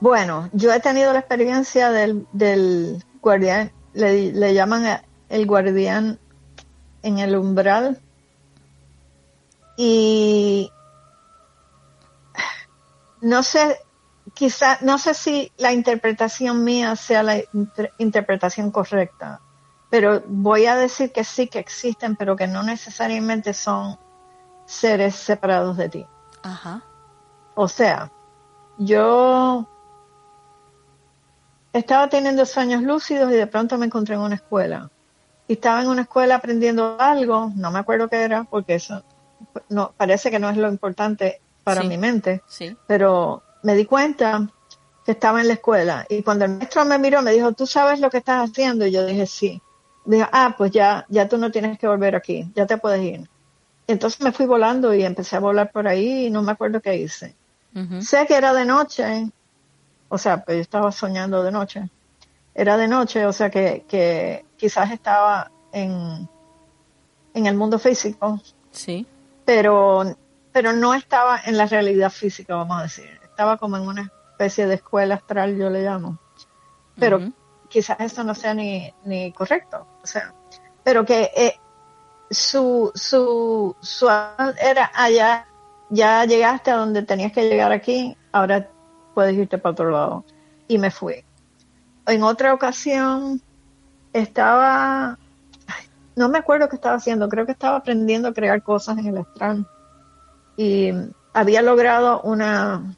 Bueno, yo he tenido la experiencia del, del guardián, le, llaman el guardián en el umbral y no sé, quizá, no sé si la interpretación mía sea la interpretación correcta, pero voy a decir que sí que existen, pero que no necesariamente son seres separados de ti. Ajá. O sea, yo estaba teniendo sueños lúcidos y de pronto me encontré en una escuela. Y estaba en una escuela aprendiendo algo, no me acuerdo qué era, porque eso no parece que no es lo importante para mi mente, sí. pero me di cuenta que estaba en la escuela y cuando el maestro me miró me dijo, ¿tú sabes lo que estás haciendo? Y yo dije, sí. Dijo, ah, pues ya, ya tú no tienes que volver aquí, ya te puedes ir. Entonces me fui volando y empecé a volar por ahí y no me acuerdo qué hice. Sé que era de noche o sea, pues yo estaba soñando de noche. Era de noche, o sea que, que quizás estaba en, en el mundo físico. Sí. Pero, pero no estaba en la realidad física, vamos a decir. Estaba como en una especie de escuela astral, yo le llamo. Pero quizás eso no sea ni, ni correcto. O sea, pero que eh, su, su, su era allá, ya llegaste a donde tenías que llegar aquí, ahora puedes irte para otro lado. Y me fui. En otra ocasión estaba, no me acuerdo qué estaba haciendo, creo que estaba aprendiendo a crear cosas en el astral. Y había logrado una,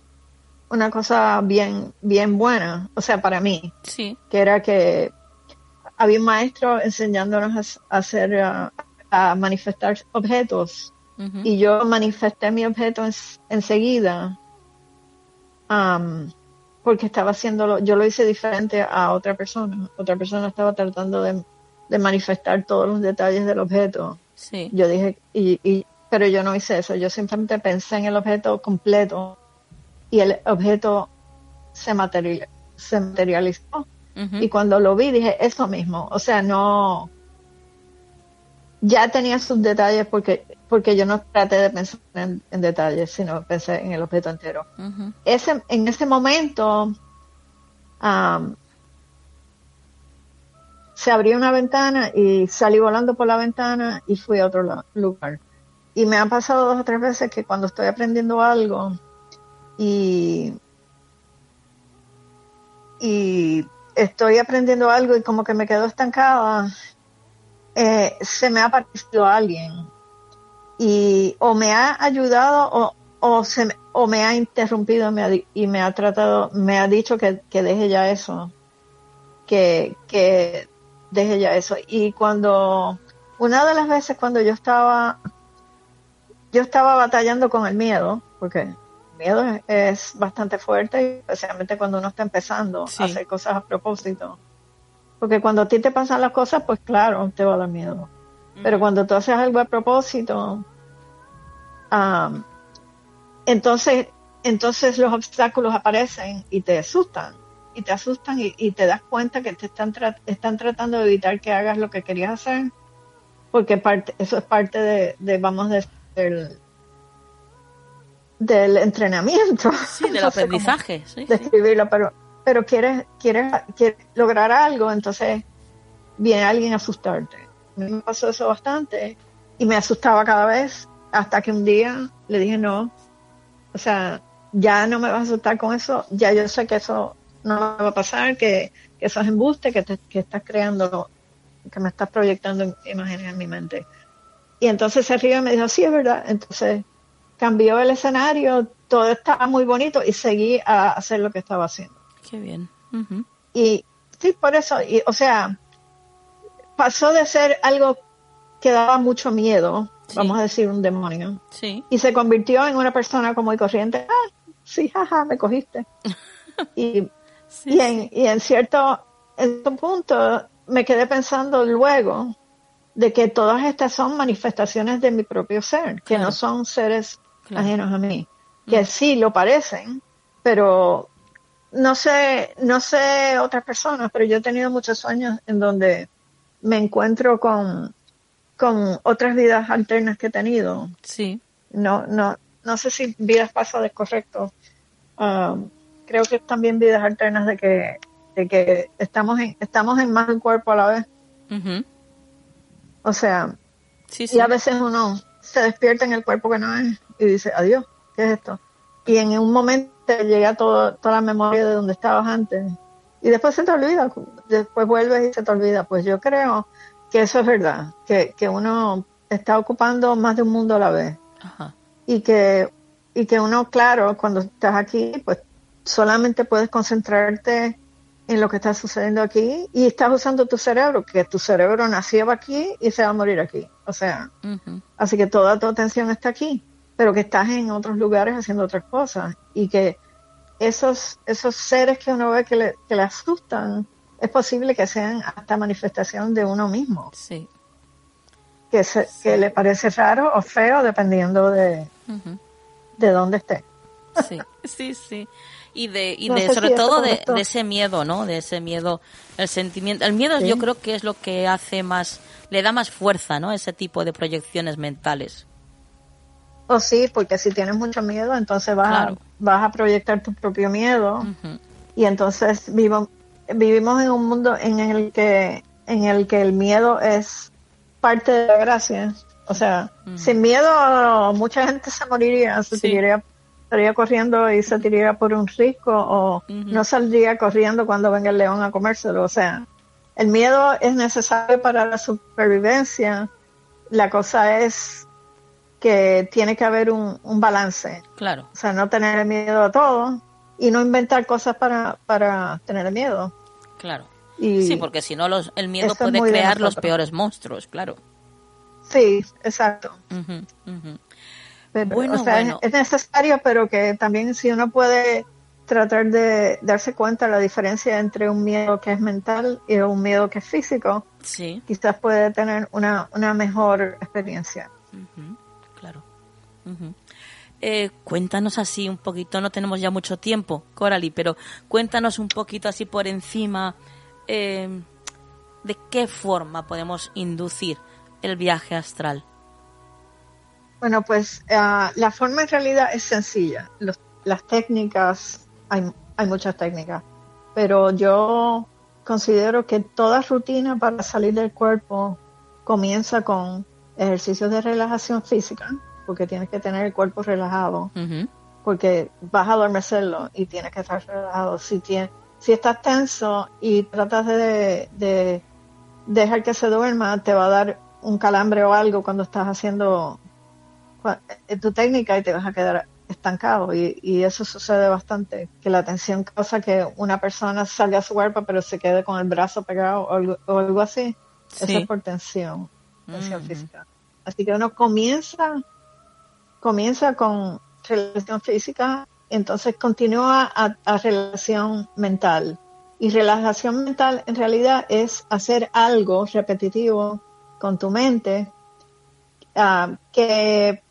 una cosa bien, bien buena, o sea, para mí. Sí. Que era que había un maestro enseñándonos a, hacer, a, manifestar objetos. Y yo manifesté mi objeto enseguida porque estaba haciéndolo, yo lo hice diferente a otra persona. Otra persona estaba tratando de, manifestar todos los detalles del objeto. Sí. Yo dije, y, pero yo no hice eso, yo simplemente pensé en el objeto completo y el objeto se, material, se materializó. Y cuando lo vi dije, eso mismo, o sea, no, ya tenía sus detalles porque porque yo no traté de pensar en, detalles, sino pensé en el objeto entero. ese, en ese momento, se abrió una ventana y salí volando por la ventana y fui a otro lugar. Y me ha pasado dos o tres veces que cuando estoy aprendiendo algo y, y estoy aprendiendo algo y como que me quedo estancada, eh, se me ha aparecido alguien y o me ha ayudado o, o, se, o me ha interrumpido y me ha tratado, me ha dicho que, que deje ya eso, que, que deje ya eso. Y cuando, una de las veces cuando yo estaba, yo estaba batallando con el miedo, porque miedo es, bastante fuerte, especialmente cuando uno está empezando a hacer cosas a propósito. Porque cuando a ti te pasan las cosas, pues claro, te va a dar miedo. Pero cuando tú haces algo a propósito, entonces, entonces los obstáculos aparecen y te asustan y te asustan y, te das cuenta que te están, están tratando de evitar que hagas lo que querías hacer, porque parte, eso es parte de, vamos, de, del, del entrenamiento. Sí, del aprendizaje. de escribirlo, pero, pero quieres, quieres, quieres lograr algo, entonces viene alguien a asustarte. Me pasó eso bastante y me asustaba cada vez hasta que un día le dije no, o sea, ya no me vas a asustar con eso, ya yo sé que eso no va a pasar, que, que eso es embuste, que, te, que estás creando, que me estás proyectando imágenes en mi mente. Y entonces se ríe y me dijo, sí, es verdad. Entonces cambió el escenario, todo estaba muy bonito y seguí a hacer lo que estaba haciendo. Qué bien. Y sí, por eso, y, o sea, pasó de ser algo que daba mucho miedo, vamos a decir un demonio, sí. y se convirtió en una persona como y corriente. Ah, sí, jaja, me cogiste. y y, en, y en cierto, en punto me quedé pensando luego de que todas estas son manifestaciones de mi propio ser, que no son seres ajenos a mí, que mm. sí lo parecen, pero no sé, no sé otras personas, pero yo he tenido muchos sueños en donde me encuentro con, con otras vidas alternas que he tenido. Sí. No, no, no sé si vidas pasadas correcto. Um, creo que también vidas alternas de que, de que estamos en, estamos en más de un cuerpo a la vez. O sea, y a veces uno se despierta en el cuerpo que no es y dice, adiós, ¿qué es esto? Y en un momento llega todo, toda la memoria de donde estabas antes. Y después se te olvida, después vuelves y se te olvida. Pues yo creo que eso es verdad, que, que uno está ocupando más de un mundo a la vez. Y que y que uno, claro, cuando estás aquí, pues solamente puedes concentrarte en lo que está sucediendo aquí y estás usando tu cerebro, que tu cerebro nació aquí y se va a morir aquí. O sea, así que toda tu atención está aquí, pero que estás en otros lugares haciendo otras cosas y que esos, esos seres que uno ve que le, que le asustan, es posible que sean hasta manifestación de uno mismo. Sí. Que, se, que le parece raro o feo dependiendo de, de dónde esté. Sí, sí, sí y de, y de sobre todo de, ese miedo, ¿no? De ese miedo, el sentimiento. El miedo yo creo que es lo que hace más, le da más fuerza, ¿no? Ese tipo de proyecciones mentales. O oh, sí, porque si tienes mucho miedo, entonces vas, a, vas a proyectar tu propio miedo. Y entonces vivo, vivimos en un mundo en el que en el que el miedo es parte de la gracia. O sea, sin miedo mucha gente se moriría, se estaría corriendo y se tiraría por un risco o no saldría corriendo cuando venga el león a comérselo. O sea, el miedo es necesario para la supervivencia. La cosa es que tiene que haber un, balance. Claro. O sea, no tener miedo a todo y no inventar cosas para, para tener miedo. Claro. sí, porque si no los, el miedo puede crear los peores monstruos, claro. Sí, exacto bueno, o sea, Es, necesario, pero que también si uno puede tratar de darse cuenta de la diferencia entre un miedo que es mental y un miedo que es físico, sí. quizás puede tener una, una mejor experiencia. Eh, cuéntanos así un poquito, no tenemos ya mucho tiempo, Coralie, pero cuéntanos un poquito así por encima eh, de qué forma podemos inducir el viaje astral. Bueno, pues ah, la forma en realidad es sencilla. las técnicas, hay, hay muchas técnicas, pero yo considero que toda rutina para salir del cuerpo comienza con ejercicios de relajación física, porque tienes que tener el cuerpo relajado, porque vas a adormecerlo y tienes que estar relajado. Si, tienes, si estás tenso y tratas de, de dejar que se duerma, te va a dar un calambre o algo cuando estás haciendo eh, tu técnica y te vas a quedar estancado y, eso sucede bastante, que la tensión causa que una persona salga a su cuerpo pero se quede con el brazo pegado o algo, así. Eso es por tensión, tensión física. Así que uno comienza, comienza con relación física, entonces continúa a, relación mental. Y relajación mental en realidad es hacer algo repetitivo con tu mente ah, que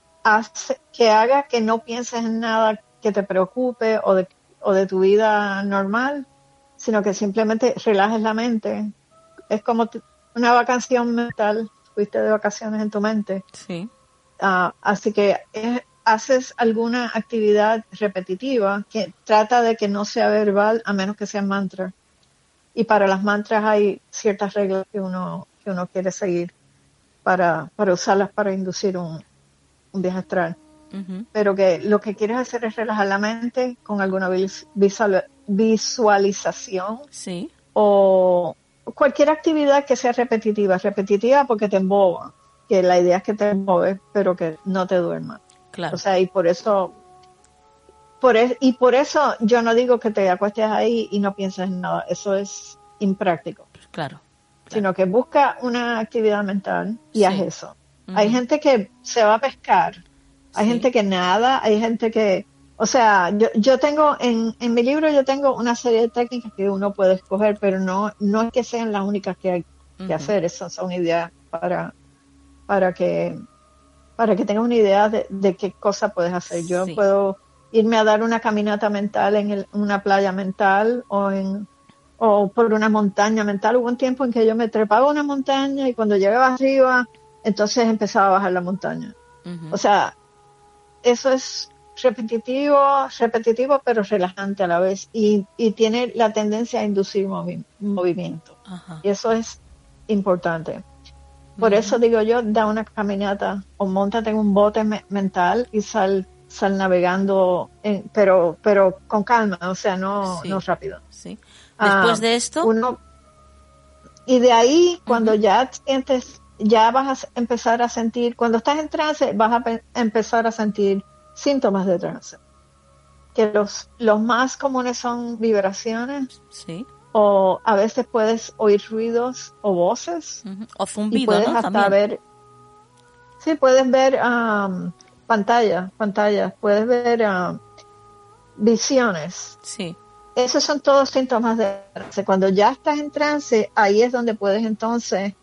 que haga que no pienses en nada que te preocupe o de, o de tu vida normal, sino que simplemente relajes la mente. Es como una vacación mental, fuiste de vacaciones en tu mente. Sí. Ah, así que haces alguna actividad repetitiva que trata de que no sea verbal a menos que sea mantra. Y para las mantras hay ciertas reglas que uno, que uno quiere seguir para, para usarlas para inducir un, un viaje astral. Pero que lo que quieres hacer es relajar la mente con alguna visualización. Sí. O cualquier actividad que sea repetitiva. Repetitiva porque te emboba. Que la idea es que te embobes, pero que no te duerma. Claro. O sea, y por eso por e, y por eso yo no digo que te acuestes ahí y no pienses en nada, eso es impráctico. Claro. Sino que busca una actividad mental y haz eso. Hay gente que se va a pescar, hay gente que nada, hay gente que, o sea, yo, yo tengo en, en mi libro yo tengo una serie de técnicas que uno puede escoger, pero no no es que sean las únicas que hay que hacer, esas son ideas para para que para que tengas una idea de, qué cosa puedes hacer. Yo puedo irme a dar una caminata mental en una playa mental o en o por una montaña mental. Hubo un tiempo en que yo me trepaba a una montaña y cuando llegaba arriba entonces empezaba a bajar la montaña. O sea, eso es repetitivo, repetitivo, pero relajante a la vez y, y tiene la tendencia a inducir movimiento. Y eso es importante. Por eso digo yo, da una caminata o montate en un bote mental y sal, sal navegando, pero, pero con calma, o sea, no, no rápido. Sí. Después ah, de esto. Uno, y de ahí, cuando ya sientes ya vas a empezar a sentir, cuando estás en trance, vas a empezar a sentir síntomas de trance. Que los, los más comunes son vibraciones. Sí. O a veces puedes oír ruidos o voces. O zumbido, puedes hasta ver. Sí, puedes ver um, pantallas, pantallas. Puedes ver um, visiones. Sí. Esos son todos síntomas de trance. Cuando ya estás en trance, ahí es donde puedes entonces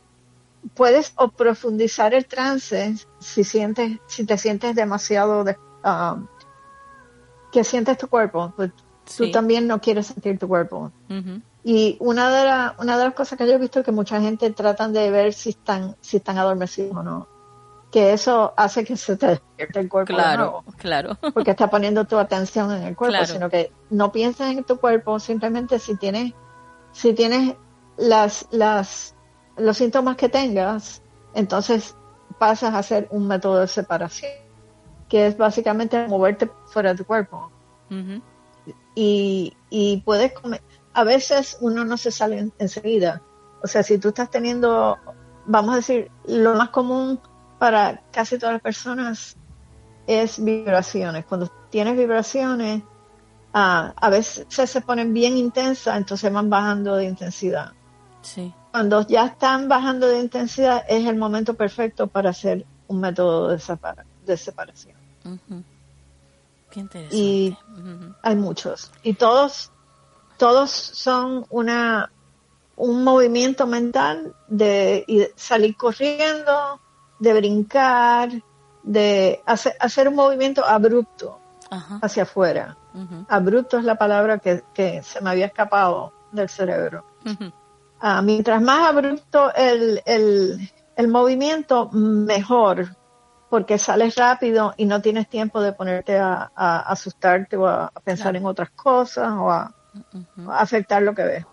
puedes o profundizar el trance si sientes, si te sientes demasiado de, um, que sientes tu cuerpo, pues tú también no quieres sentir tu cuerpo. Y una de, la, una de las cosas que yo he visto es que mucha gente tratan de ver si están, si están adormecidos o no. Que eso hace que se te despierte el cuerpo. Claro, claro. Porque está poniendo tu atención en el cuerpo, sino que no piensas en tu cuerpo, simplemente si tienes, si tienes las, las los síntomas que tengas, entonces pasas a hacer un método de separación, que es básicamente moverte fuera de tu cuerpo. y, y puedes comer, a veces uno no se sale enseguida. O sea, si tú estás teniendo, vamos a decir, lo más común para casi todas las personas es vibraciones. Cuando tienes vibraciones, ah, a veces se ponen bien intensas, entonces van bajando de intensidad. Sí cuando ya están bajando de intensidad es el momento perfecto para hacer un método de, separación. Qué interesante. Y hay muchos. Y todos, todos son una un movimiento mental de, salir corriendo, de brincar, de hacer, un movimiento abrupto hacia afuera. Abrupto es la palabra que, que, se me había escapado del cerebro. Ah, mientras más abrupto el, el, movimiento, mejor, porque sales rápido y no tienes tiempo de ponerte a, asustarte o a, pensar en otras cosas o a, afectar lo que ves.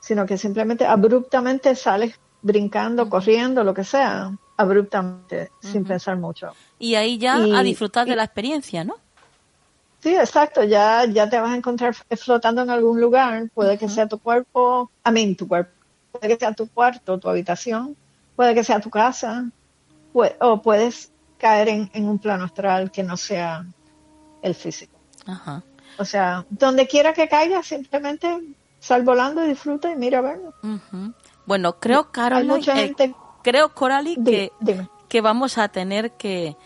sino que simplemente abruptamente sales brincando, corriendo, lo que sea, abruptamente, sin pensar mucho. Y ahí ya a disfrutar de la experiencia, ¿no? Sí, exacto, ya, ya te vas a encontrar flotando en algún lugar, puede que sea tu cuerpo, a mí, tu cuerpo, puede que sea tu cuarto, tu habitación, puede que sea tu casa, o puedes caer en, en un plano astral que no sea el físico. Ajá. O sea, donde quiera que caiga, simplemente sal volando y disfruta y mira a verlo. Bueno, creo, Carol, eh, creo, Coralie, que, que vamos a tener que,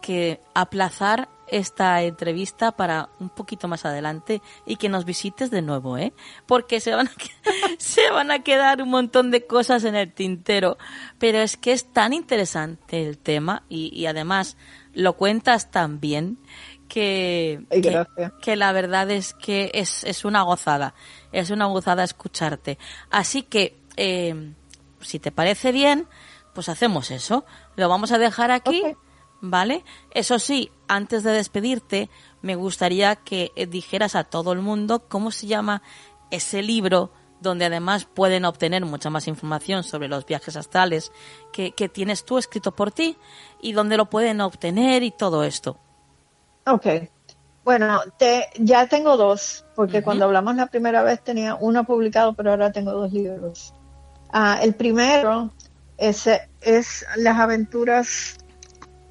que aplazar esta entrevista para un poquito más adelante y que nos visites de nuevo, ¿eh? Porque se van a, se van a quedar un montón de cosas en el tintero. Pero es que es tan interesante el tema y, y además lo cuentas tan bien que, que, la verdad es que es, es una gozada, es una gozada escucharte. Así que, eh, si te parece bien, pues hacemos eso. Lo vamos a dejar aquí, ¿vale? Eso sí, antes de despedirte, me gustaría que dijeras a todo el mundo cómo se llama ese libro donde además pueden obtener mucha más información sobre los viajes astrales que, que tienes tú escrito por ti y donde lo pueden obtener y todo esto. Ok. Bueno, te, ya tengo dos, porque cuando hablamos la primera vez tenía uno publicado, pero ahora tengo dos libros. Ah, el primero es, es Las aventuras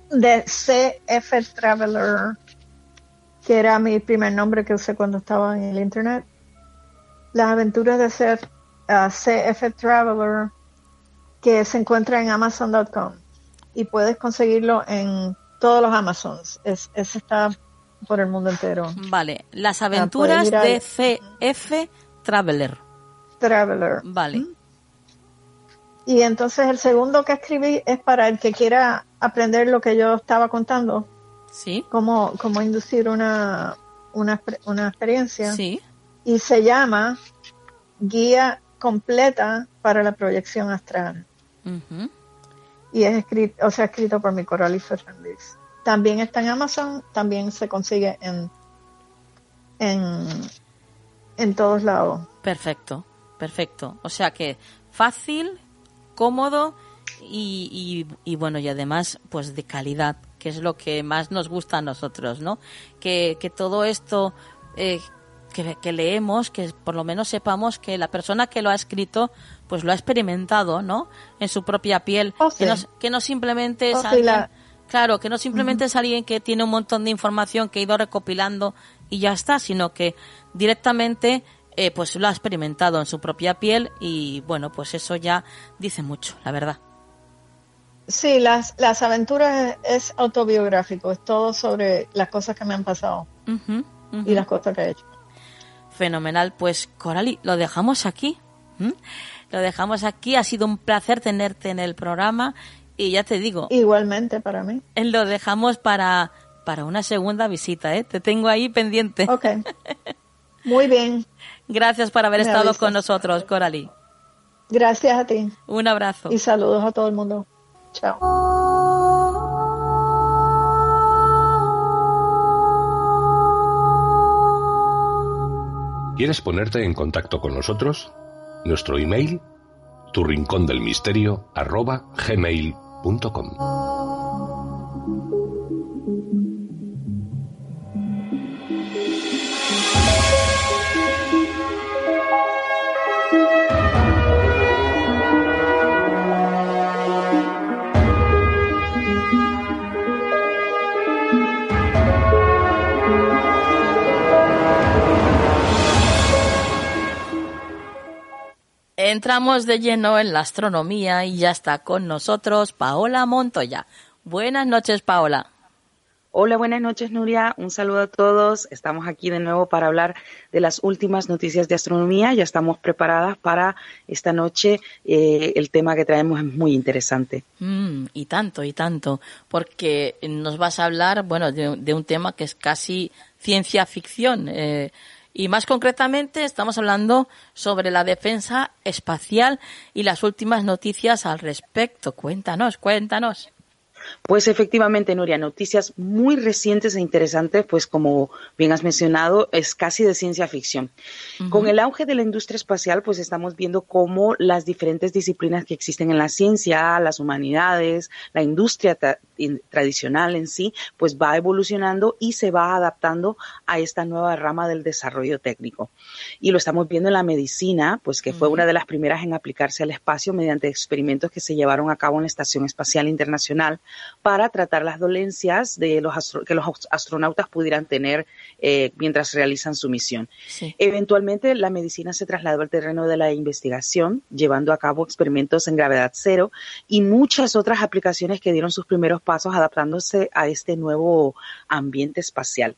de C.F. Traveler, que era mi primer nombre que usé cuando estaba en el Internet. Las aventuras de C.F. Ah, Traveler, que se encuentra en amazon.com y puedes conseguirlo en todos los Amazons. Es, ese está por el mundo entero. Vale, las aventuras de CF Traveler. Traveler. Vale. Y entonces el segundo que escribí es para el que quiera aprender lo que yo estaba contando. Sí. Cómo, cómo inducir una, una, una experiencia. Sí. Y se llama Guía completa para la proyección astral y es escrito, o sea, escrito por mi Coralie Fernández. También está en Amazon, también se consigue en, en, en todos lados. Perfecto, perfecto. O sea que fácil, cómodo y, y, bueno, y además pues de calidad, que es lo que más nos gusta a nosotros, ¿no? Que, que todo esto eh, que, leemos, que por lo menos sepamos que la persona que lo ha escrito, pues lo ha experimentado, ¿no? En su propia piel, oh, que, no, que, no, simplemente es oh, alguien, claro, que no simplemente es alguien que tiene un montón de información que ha ido recopilando y ya está, sino que directamente eh, pues lo ha experimentado en su propia piel y bueno, pues eso ya dice mucho, la verdad. Sí, las, las aventuras es autobiográfico, es todo sobre las cosas que me han pasado y las cosas que he hecho. Fenomenal. Pues Corali, lo dejamos aquí. Lo dejamos aquí. Ha sido un placer tenerte en el programa. Y ya te digo. Igualmente para mí. Lo dejamos para, para una segunda visita, ¿eh? Te tengo ahí pendiente. Ok. Muy bien. Gracias por haber estado con nosotros, Corali. Gracias a ti. Un abrazo. Y saludos a todo el mundo. Chao. ¿Quieres ponerte en contacto con nosotros? Nuestro email, tu rincón del misterio, arroba gmail.com. Entramos de lleno en la astronomía y ya está con nosotros Paola Montoya. Buenas noches, Paola. Hola, buenas noches, Nuria. Un saludo a todos. Estamos aquí de nuevo para hablar de las últimas noticias de astronomía. Ya estamos preparadas para esta noche. Eh, el tema que traemos es muy interesante. Mm, y tanto, y tanto, porque nos vas a hablar, bueno, de, un tema que es casi ciencia ficción. Eh, y más concretamente estamos hablando sobre la defensa espacial y las últimas noticias al respecto. Cuéntanos, cuéntanos. Pues efectivamente, Nuria, noticias muy recientes e interesantes, pues como bien has mencionado, es casi de ciencia ficción. Con el auge de la industria espacial, pues estamos viendo cómo las diferentes disciplinas que existen en la ciencia, las humanidades, la industria tradicional en sí, pues va evolucionando y se va adaptando a esta nueva rama del desarrollo técnico. Y lo estamos viendo en la medicina, pues que fue una de las primeras en aplicarse al espacio mediante experimentos que se llevaron a cabo en la Estación Espacial Internacional para tratar las dolencias de los que los astronautas pudieran tener eh, mientras realizan su misión. Eventualmente, la medicina se trasladó al terreno de la investigación, llevando a cabo experimentos en gravedad cero y muchas otras aplicaciones que dieron sus primeros pasos adaptándose a este nuevo ambiente espacial.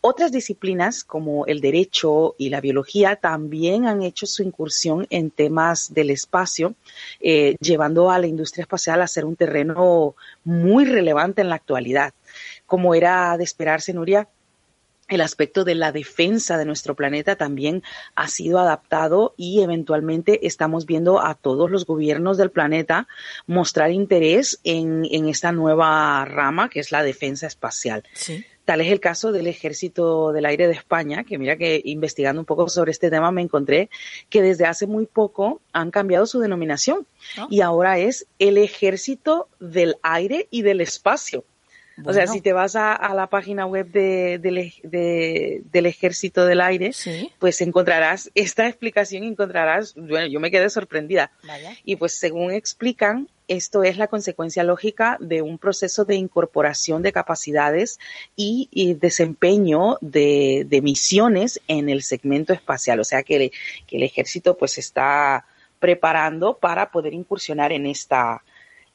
Otras disciplinas como el derecho y la biología también han hecho su incursión en temas del espacio, eh, llevando a la industria espacial a ser un terreno muy relevante en la actualidad. Como era de esperarse, Nuria, el aspecto de la defensa de nuestro planeta también ha sido adaptado y eventualmente estamos viendo a todos los gobiernos del planeta mostrar interés en, en esta nueva rama que es la defensa espacial. Sí. Tal es el caso del Ejército del Aire de España, que mira que investigando un poco sobre este tema me encontré que desde hace muy poco han cambiado su denominación ah. y ahora es el Ejército del Aire y del Espacio. O sea, si te vas a, la página web de, del Ejército del Aire, pues encontrarás esta explicación, encontrarás, bueno, yo me quedé sorprendida. Y pues según explican, esto es la consecuencia lógica de un proceso de incorporación de capacidades y, desempeño de, misiones en el segmento espacial. O sea que, el ejército pues está preparando para poder incursionar en esta,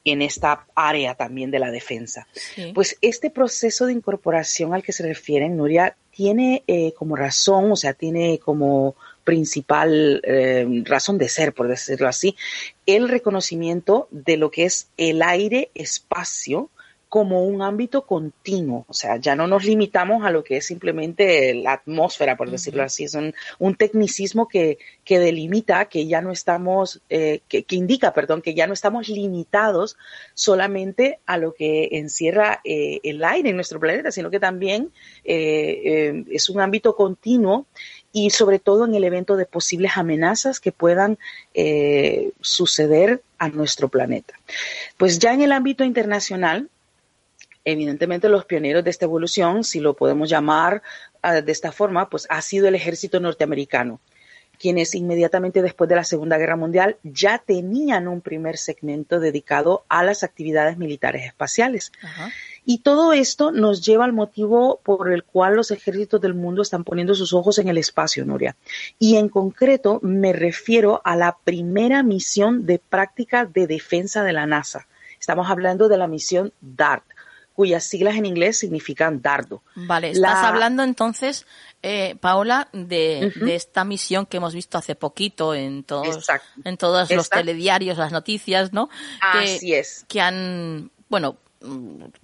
en esta área también de la defensa. Pues este proceso de incorporación al que se refieren, Nuria, tiene eh, como razón, o sea, tiene como principal eh, razón de ser, por decirlo así, el reconocimiento de lo que es el aire-espacio como un ámbito continuo, o sea, ya no nos limitamos a lo que es simplemente la atmósfera, por decirlo así, es un, tecnicismo que, que, delimita que ya no estamos, eh, que, indica, perdón, que ya no estamos limitados solamente a lo que encierra eh, el aire en nuestro planeta, sino que también es un ámbito continuo y sobre todo en el evento de posibles amenazas que puedan eh, suceder a nuestro planeta. Pues ya en el ámbito internacional, evidentemente los pioneros de esta evolución, si lo podemos llamar ah, de esta forma, pues ha sido el ejército norteamericano quienes inmediatamente después de la Segunda Guerra Mundial ya tenían un primer segmento dedicado a las actividades militares espaciales. Y todo esto nos lleva al motivo por el cual los ejércitos del mundo están poniendo sus ojos en el espacio, Nuria. Y en concreto me refiero a la primera misión de práctica de defensa de la NASA. Estamos hablando de la misión DART cuyas siglas en inglés significan dardo. Vale, estás hablando entonces, eh, Paola, de, esta misión que hemos visto hace poquito en todos, en todos los telediarios, las noticias, ¿no? Así es. Que han, bueno,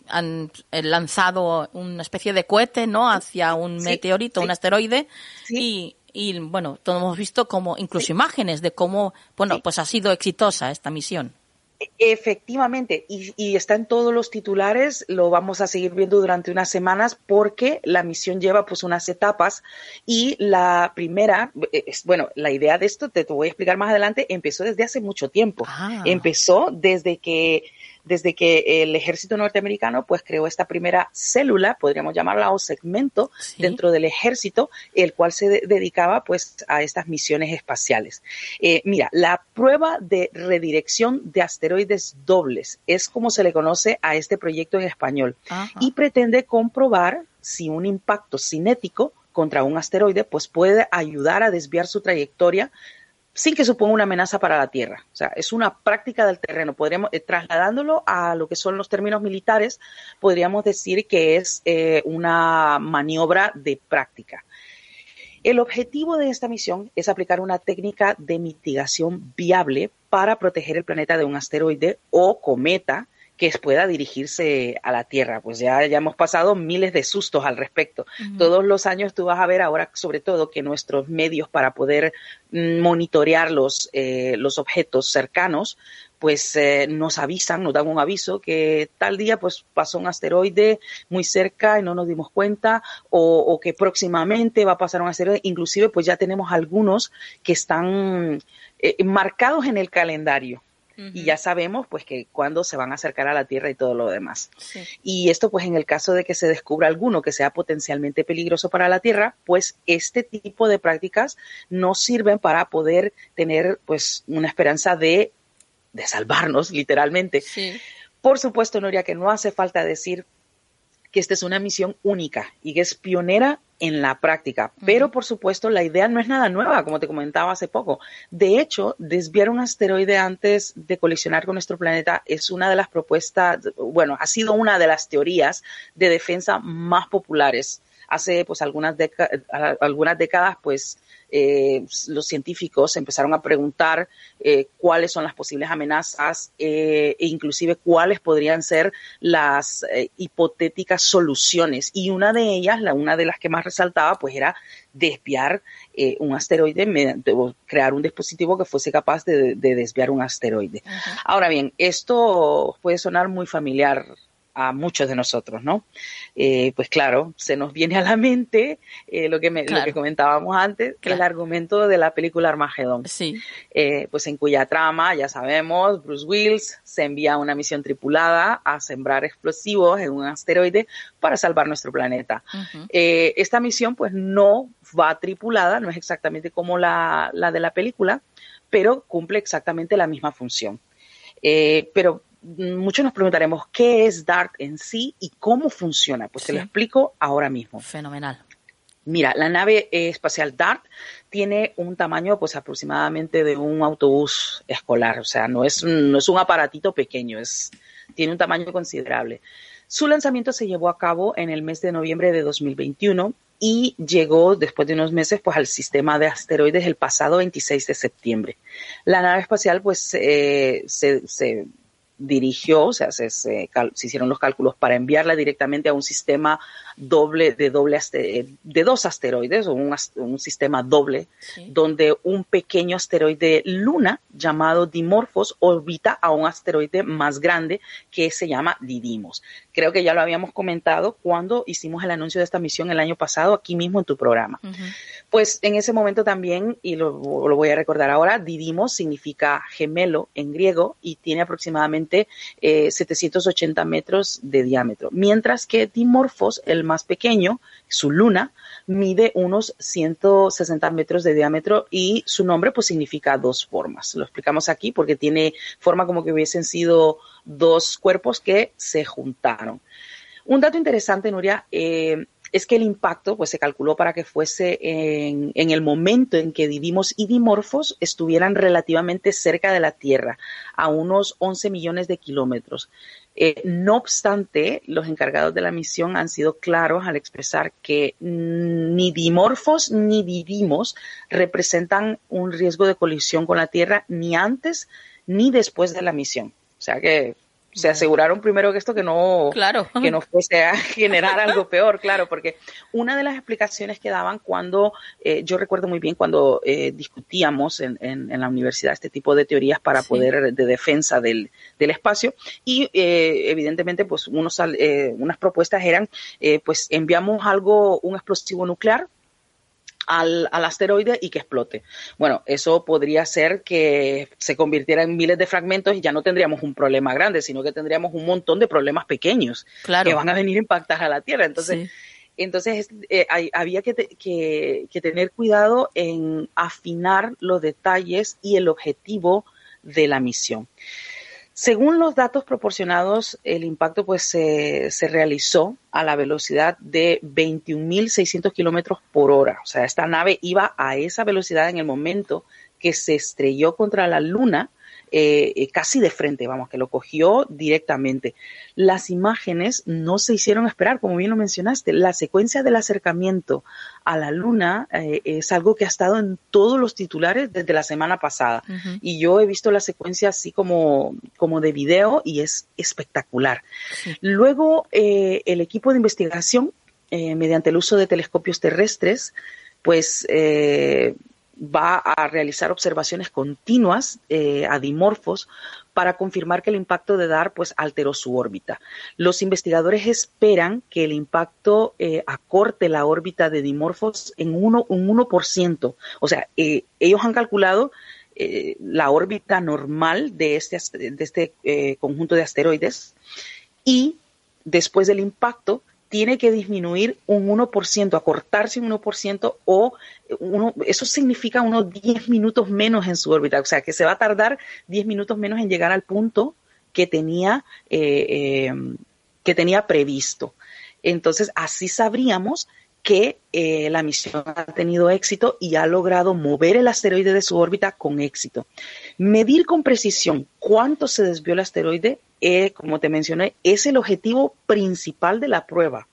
han lanzado una especie de cohete, ¿no? Hacia un meteorito, un asteroide, y, y bueno, todos hemos visto como incluso imágenes de cómo, bueno, pues ha sido exitosa esta misión. Efectivamente, y, está en todos los titulares, lo vamos a seguir viendo durante unas semanas porque la misión lleva pues unas etapas y la primera, es, bueno, la idea de esto, te, te voy a explicar más adelante, empezó desde hace mucho tiempo. Ah. Empezó desde que desde que el ejército norteamericano pues creó esta primera célula, podríamos llamarla o segmento dentro del ejército, el cual se dedicaba pues a estas misiones espaciales. Eh, mira, la prueba de redirección de asteroides dobles es como se le conoce a este proyecto en español y pretende comprobar si un impacto cinético contra un asteroide pues puede ayudar a desviar su trayectoria sin que suponga una amenaza para la Tierra. O sea, es una práctica del terreno. Podríamos, eh, trasladándolo a lo que son los términos militares, podríamos decir que es eh, una maniobra de práctica. El objetivo de esta misión es aplicar una técnica de mitigación viable para proteger el planeta de un asteroide o cometa que pueda dirigirse a la Tierra. Pues ya, ya hemos pasado miles de sustos al respecto. Todos los años tú vas a ver ahora, sobre todo, que nuestros medios para poder mm, monitorear los, eh, los objetos cercanos, pues eh, nos avisan, nos dan un aviso que tal día pues pasó un asteroide muy cerca y no nos dimos cuenta o, que próximamente va a pasar un asteroide. Inclusive pues ya tenemos algunos que están eh, marcados en el calendario y ya sabemos pues que cuándo se van a acercar a la Tierra y todo lo demás. Y esto pues en el caso de que se descubra alguno que sea potencialmente peligroso para la Tierra, pues este tipo de prácticas nos sirven para poder tener pues una esperanza de, de salvarnos literalmente. Por supuesto, Noria, que no hace falta decir que esta es una misión única y que es pionera en la práctica. Pero, por supuesto, la idea no es nada nueva, como te comentaba hace poco. De hecho, desviar un asteroide antes de colisionar con nuestro planeta es una de las propuestas, bueno, ha sido una de las teorías de defensa más populares. Hace pues algunas, algunas décadas, pues eh, los científicos empezaron a preguntar eh, cuáles son las posibles amenazas eh, e inclusive cuáles podrían ser las hipotéticas soluciones. Y una de ellas, la una de las que más resaltaba, pues era desviar un asteroide, mediante, crear un dispositivo que fuese capaz de, desviar un asteroide. Ahora bien, esto puede sonar muy familiar a muchos de nosotros, ¿no? Eh, pues claro, se nos viene a la mente eh, lo, que lo que comentábamos antes, que el argumento de la película Armagedón. Sí. Eh, pues en cuya trama, ya sabemos, Bruce Willis se envía a una misión tripulada a sembrar explosivos en un asteroide para salvar nuestro planeta. esta misión, pues no va tripulada, no es exactamente como la, la de la película, pero cumple exactamente la misma función. pero muchos nos preguntaremos qué es DART en sí y cómo funciona. Pues te lo explico ahora mismo. Fenomenal. Mira, la nave espacial DART tiene un tamaño pues aproximadamente de un autobús escolar, o sea, no es, no es un aparatito pequeño, es, tiene un tamaño considerable. Su lanzamiento se llevó a cabo en el mes de noviembre de 2021 y llegó después de unos meses pues al sistema de asteroides el pasado 26 de septiembre. La nave espacial pues eh, se, se dirigió, o sea, se, se, hicieron los cálculos para enviarla directamente a un sistema doble de doble de dos asteroides o un, un sistema doble donde un pequeño asteroide luna llamado Dimorphos orbita a un asteroide más grande que se llama Didymos. Creo que ya lo habíamos comentado cuando hicimos el anuncio de esta misión el año pasado aquí mismo en tu programa. Pues en ese momento también, y lo, voy a recordar ahora, Didymos significa gemelo en griego y tiene aproximadamente 780 eh, metros de diámetro, mientras que Dimorphos, el más pequeño, su luna, mide unos 160 metros de diámetro y su nombre pues significa dos formas. Lo explicamos aquí porque tiene forma como que hubiesen sido dos cuerpos que se juntaron. Un dato interesante, Nuria, eh, es que el impacto pues, se calculó para que fuese en, el momento en que Didymos y Dimorphos estuvieran relativamente cerca de la Tierra, a unos 11 millones de kilómetros. Eh, no obstante, los encargados de la misión han sido claros al expresar que ni dimorfos ni didimos representan un riesgo de colisión con la Tierra ni antes ni después de la misión. O sea que se aseguraron primero que esto que no, claro. que no fuese a generar algo peor, claro, porque una de las explicaciones que daban cuando, eh, yo recuerdo muy bien cuando eh, discutíamos en, en, la universidad este tipo de teorías para poder, de defensa del, del espacio, y eh, evidentemente pues unos, unas propuestas eran, pues enviamos algo, un explosivo nuclear, al, asteroide y que explote. Bueno, eso podría ser que se convirtiera en miles de fragmentos y ya no tendríamos un problema grande, sino que tendríamos un montón de problemas pequeños que van a venir a impactar a la Tierra. Entonces, entonces eh, había que, que tener cuidado en afinar los detalles y el objetivo de la misión. Según los datos proporcionados, el impacto pues se, realizó a la velocidad de 21.600 kilómetros por hora. O sea, esta nave iba a esa velocidad en el momento que se estrelló contra la Luna eh, eh, casi de frente, vamos, que lo cogió directamente. Las imágenes no se hicieron esperar, como bien lo mencionaste. La secuencia del acercamiento a la Luna eh, es algo que ha estado en todos los titulares desde la semana pasada. Y yo he visto la secuencia así como, como de video y es espectacular. Luego, el equipo de investigación, mediante el uso de telescopios terrestres, pues va a realizar observaciones continuas eh, a dimorfos para confirmar que el impacto de DAR pues alteró su órbita. Los investigadores esperan que el impacto eh, acorte la órbita de dimorfos en uno, un 1%. O sea, eh, ellos han calculado la órbita normal de este, de este conjunto de asteroides y después del impacto tiene que disminuir un 1%, acortarse un 1% o uno, eso significa unos 10 minutos menos en su órbita, o sea que se va a tardar 10 minutos menos en llegar al punto que tenía, eh, eh, que tenía previsto. Entonces, así sabríamos que eh, la misión ha tenido éxito y ha logrado mover el asteroide de su órbita con éxito. Medir con precisión cuánto se desvió el asteroide, eh, como te mencioné, es el objetivo principal de la prueba.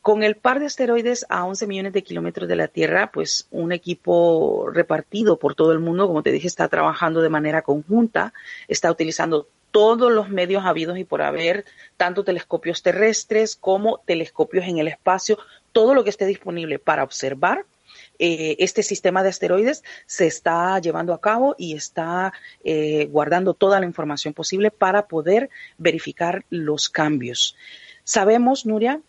Con el par de asteroides a 11 millones de kilómetros de la Tierra, pues un equipo repartido por todo el mundo, como te dije, está trabajando de manera conjunta, está utilizando todos los medios habidos y por haber, tanto telescopios terrestres como telescopios en el espacio, todo lo que esté disponible para observar eh, este sistema de asteroides se está llevando a cabo y está eh, guardando toda la información posible para poder verificar los cambios. Sabemos, Nuria,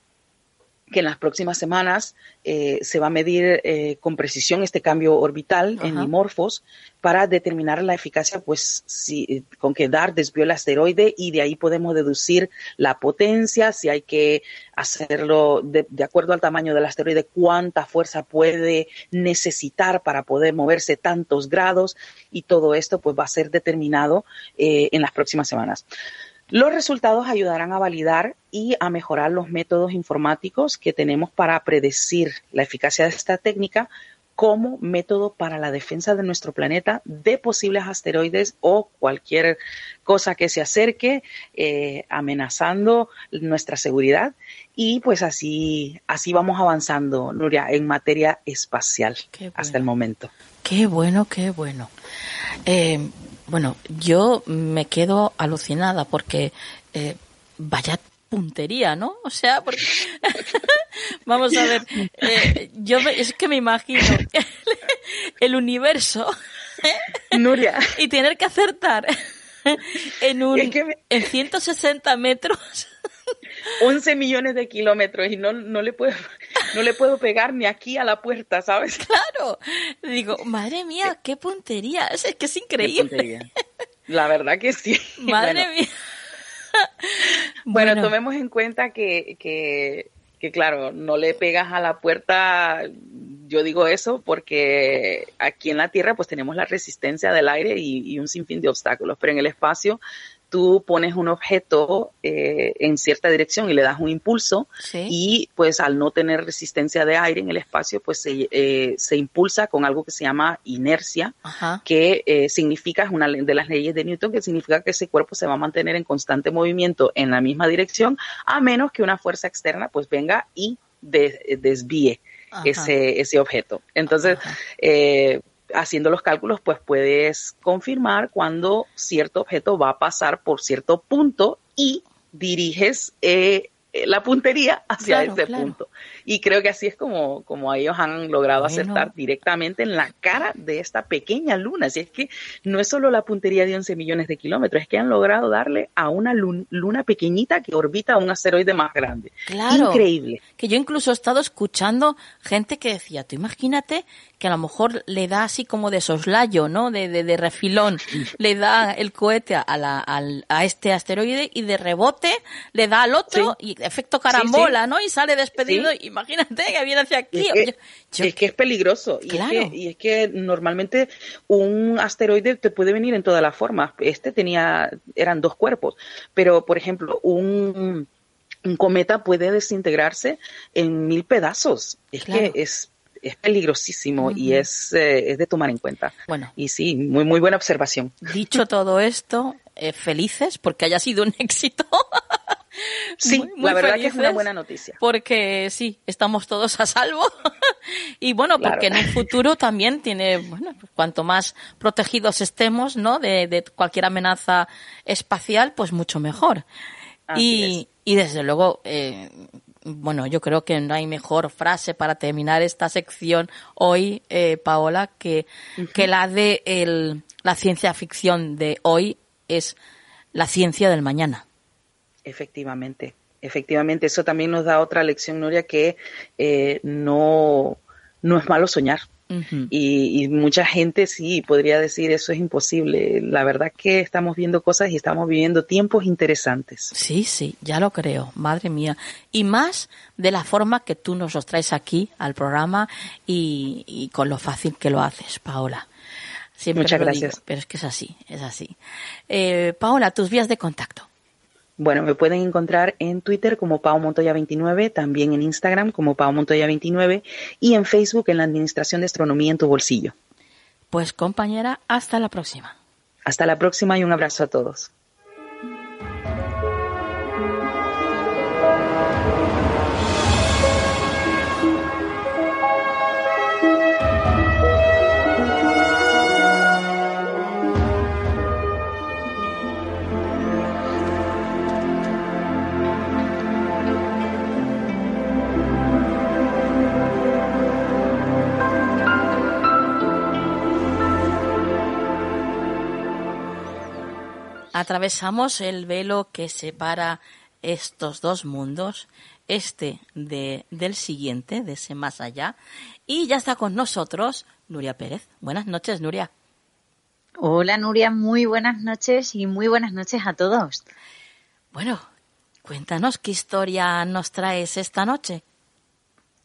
que en las próximas semanas eh, se va a medir eh, con precisión este cambio orbital en dimorfos para determinar la eficacia, pues si, con que dar desvió el asteroide y de ahí podemos deducir la potencia, si hay que hacerlo de, acuerdo al tamaño del asteroide, cuánta fuerza puede necesitar para poder moverse tantos grados y todo esto pues va a ser determinado eh, en las próximas semanas. Los resultados ayudarán a validar y a mejorar los métodos informáticos que tenemos para predecir la eficacia de esta técnica como método para la defensa de nuestro planeta de posibles asteroides o cualquier cosa que se acerque eh, amenazando nuestra seguridad. Y pues así así vamos avanzando Nuria en materia espacial hasta el momento. Qué bueno qué bueno. Eh, bueno, yo me quedo alucinada porque eh, vaya puntería, ¿no? O sea, porque vamos a ver, eh, yo es que me imagino el universo Nuria y tener que acertar en un en 160 metros 11 millones de kilómetros y no, no, le puedo, no le puedo pegar ni aquí a la puerta, ¿sabes? Claro. Digo, madre mía, qué puntería. Es, que es increíble. La verdad que sí. Madre mía. Bueno, tomemos en cuenta que, que, que, claro, no le pegas a la puerta, yo digo eso porque aquí en la Tierra pues tenemos la resistencia del aire y, y un sinfín de obstáculos, pero en el espacio tú pones un objeto eh, en cierta dirección y le das un impulso y pues al no tener resistencia de aire en el espacio pues se, eh, se impulsa con algo que se llama inercia que eh, significa es una de las leyes de Newton que significa que ese cuerpo se va a mantener en constante movimiento en la misma dirección a menos que una fuerza externa pues venga y desvíe ese, ese objeto. Entonces eh, haciendo los cálculos, pues puedes confirmar cuando cierto objeto va a pasar por cierto punto y diriges eh, la puntería hacia ese punto. Y creo que así es como, como ellos han logrado acertar directamente en la cara de esta pequeña luna. Así es que no es solo la puntería de 11 millones de kilómetros, es que han logrado darle a una luna, pequeñita que orbita a un asteroide más grande. Claro. Increíble. Que yo incluso he estado escuchando gente que decía, tú imagínate que a lo mejor le da así como de soslayo, ¿no? De, de, refilón, le da el cohete a, la, a este asteroide y de rebote le da al otro y efecto carambola, ¿no? Y sale despedido. Imagínate que viene hacia aquí. Es que, es, peligroso. Y, es que, y es que normalmente un asteroide te puede venir en todas las formas. Este tenía, eran dos cuerpos. Pero, por ejemplo, un, un cometa puede desintegrarse en mil pedazos. Es que es es peligrosísimo y es, eh, es de tomar en cuenta. Bueno. Y sí, muy, muy buena observación. Dicho todo esto, eh, felices porque haya sido un éxito. Sí, la verdad que es una buena noticia. Porque sí, estamos todos a salvo. y bueno, porque en el futuro también tiene, bueno, cuanto más protegidos estemos, ¿no? De, de cualquier amenaza espacial, pues mucho mejor. y, y desde luego, eh, bueno, yo creo que no hay mejor frase para terminar esta sección hoy, eh, Paola, que, que la de el, la ciencia ficción de hoy es la ciencia del mañana. Efectivamente, efectivamente, eso también nos da otra lección, Nuria, que eh, no, no es malo soñar. y, mucha gente sí podría decir eso es imposible. La verdad que estamos viendo cosas y estamos viviendo tiempos interesantes. Sí, sí, ya lo creo, madre mía. Y más de la forma que tú nos los traes aquí al programa y, con lo fácil que lo haces, Paola. Siempre Muchas gracias. pero es que es así, es así. Eh, Paola, tus vías de contacto. Bueno, me pueden encontrar en Twitter como Pau Montoya29, también en Instagram como Pau Montoya29 y en Facebook en la Administración de Astronomía en tu bolsillo. Pues compañera, hasta la próxima. Hasta la próxima y un abrazo a todos. Atravesamos el velo que separa estos dos mundos, este de, del siguiente, de ese más allá, y ya está con nosotros Nuria Pérez. Buenas noches, Nuria. Hola, Nuria, muy buenas noches y muy buenas noches a todos. Bueno, cuéntanos qué historia nos traes esta noche.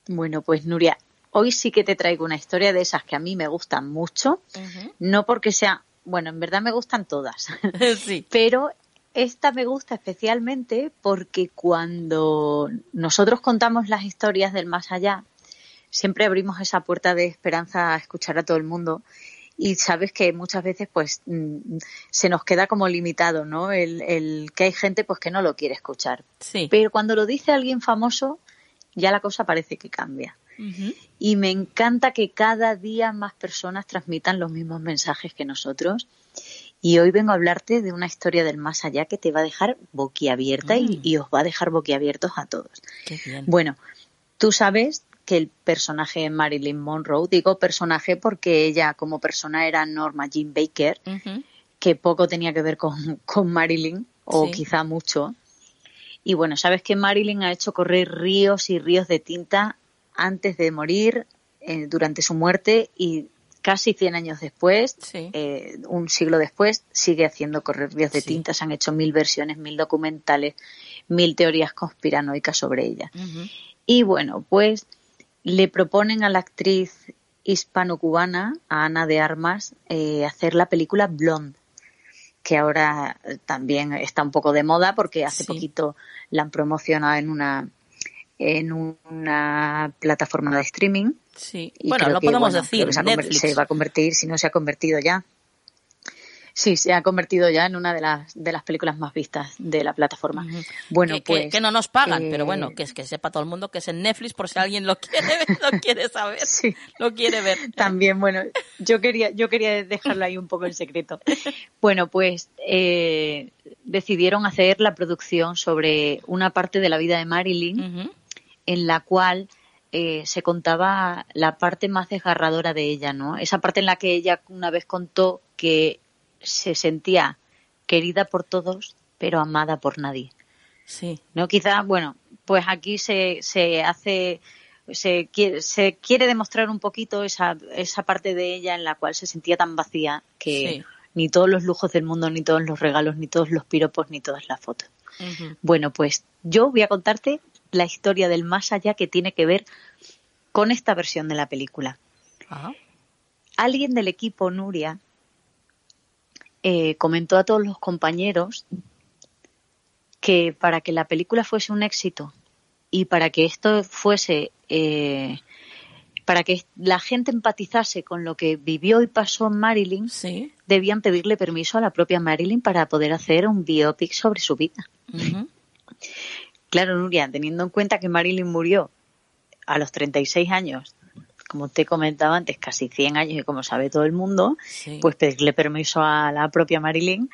Bueno, pues Nuria, hoy sí que te traigo una historia de esas que a mí me gustan mucho, no porque sea bueno, en verdad me gustan todas. Sí. Pero esta me gusta especialmente porque cuando nosotros contamos las historias del más allá, siempre abrimos esa puerta de esperanza a escuchar a todo el mundo y sabes que muchas veces pues mm, se nos queda como limitado, ¿no? El, que hay gente pues que no lo quiere escuchar. Sí. Pero cuando lo dice alguien famoso, ya la cosa parece que cambia. Y me encanta que cada día más personas transmitan los mismos mensajes que nosotros. Y hoy vengo a hablarte de una historia del más allá que te va a dejar boquiabierta y, mm. y, os va a dejar boquiabiertos a todos. Bueno, tú sabes que el personaje de Marilyn Monroe, digo personaje porque ella como persona era Norma Jean Baker, que poco tenía que ver con, con Marilyn, o quizá mucho. Y bueno, sabes que Marilyn ha hecho correr ríos y ríos de tinta antes de morir, eh, durante su muerte y casi 100 años después, eh, un siglo después, sigue haciendo correr ríos de tinta. Se han hecho mil versiones, mil documentales, mil teorías conspiranoicas sobre ella. Y bueno, pues le proponen a la actriz hispano-cubana, a Ana de Armas, eh, hacer la película Blonde que ahora también está un poco de moda porque hace poquito la han promocionado en una en una plataforma de streaming. Sí, bueno, lo podemos decir. Se, se, va a convertir, si no se ha convertido ya. Sí, se ha convertido ya en una de las, de las películas más vistas de la plataforma. Bueno, que, pues. Que, no nos pagan, pero bueno, que, que sepa todo el mundo que es en Netflix por si alguien lo quiere lo quiere saber. Sí. Lo quiere ver. También, bueno, yo quería, yo quería dejarlo ahí un poco en secreto. Bueno, pues eh, decidieron hacer la producción sobre una parte de la vida de Marilyn en la cual eh, se contaba la parte más desgarradora de ella, ¿no? Esa parte en la que ella una vez contó que se sentía querida por todos, pero amada por nadie. Sí. ¿No? Quizás, bueno, pues aquí se, se hace, se quiere, se quiere demostrar un poquito esa, esa parte de ella en la cual se sentía tan vacía que ni todos los lujos del mundo, ni todos los regalos, ni todos los piropos, ni todas las fotos. Bueno, pues yo voy a contarte la historia del más allá que tiene que ver con esta versión de la película. Alguien del equipo Nuria eh, comentó a todos los compañeros que para que la película fuese un éxito y para que esto fuese, eh, para que la gente empatizase con lo que vivió y pasó en Marilyn, debían pedirle permiso a la propia Marilyn para poder hacer un biopic sobre su vida. Claro, Nuria, teniendo en cuenta que Marilyn murió a los 36 años, como te comentaba antes, casi 100 años y como sabe todo el mundo, pues pedirle permiso a la propia Marilyn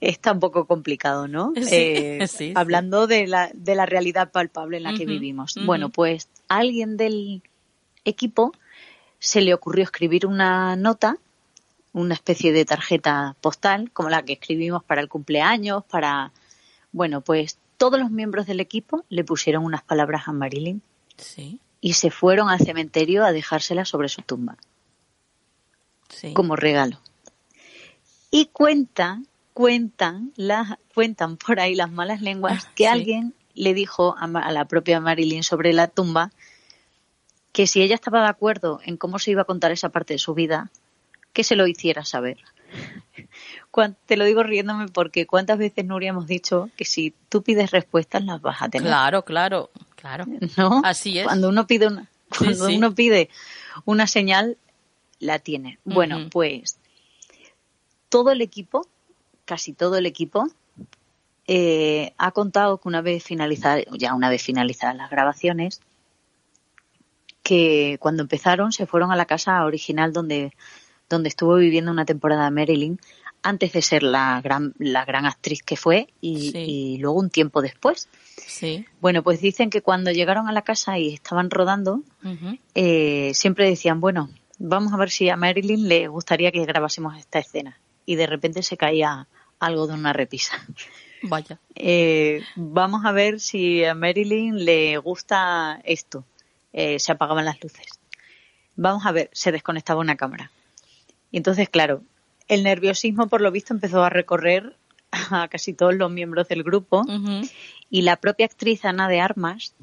está un poco complicado, ¿no? Eh, hablando de la, de la realidad palpable en la que vivimos. Bueno, pues alguien del equipo se le ocurrió escribir una nota, una especie de tarjeta postal, como la que escribimos para el cumpleaños, para... Bueno, pues todos los miembros del equipo le pusieron unas palabras a Marilyn. Sí. Y se fueron al cementerio a dejárselas sobre su tumba. Sí. Como regalo. Y cuentan, cuentan, las, cuentan por ahí las malas lenguas que alguien le dijo a, a, la propia Marilyn sobre la tumba que si ella estaba de acuerdo en cómo se iba a contar esa parte de su vida, que se lo hiciera saber. Te lo digo riéndome porque cuántas veces, Nuria, hemos dicho que si tú pides respuestas las vas a tener. Claro, claro, claro. ¿No? Así es. Cuando uno pide una, cuando uno pide una señal, la tiene. Bueno, pues todo el equipo, casi todo el equipo, eh, ha contado que una vez finalizadas, ya una vez finalizadas las grabaciones, que cuando empezaron se fueron a la casa original donde donde estuvo viviendo una temporada Marilyn antes de ser la gran, la gran actriz que fue y, luego un tiempo después. Sí. Bueno, pues dicen que cuando llegaron a la casa y estaban rodando, eh, siempre decían, bueno, vamos a ver si a Marilyn le gustaría que grabásemos esta escena. Y de repente se caía algo de una repisa. Vaya. Eh, vamos a ver si a Marilyn le gusta esto. Eh, se apagaban las luces. Vamos a ver, se desconectaba una cámara. Y entonces, claro, el nerviosismo, por lo visto, empezó a recorrer a casi todos los miembros del grupo y la propia actriz Ana de Armas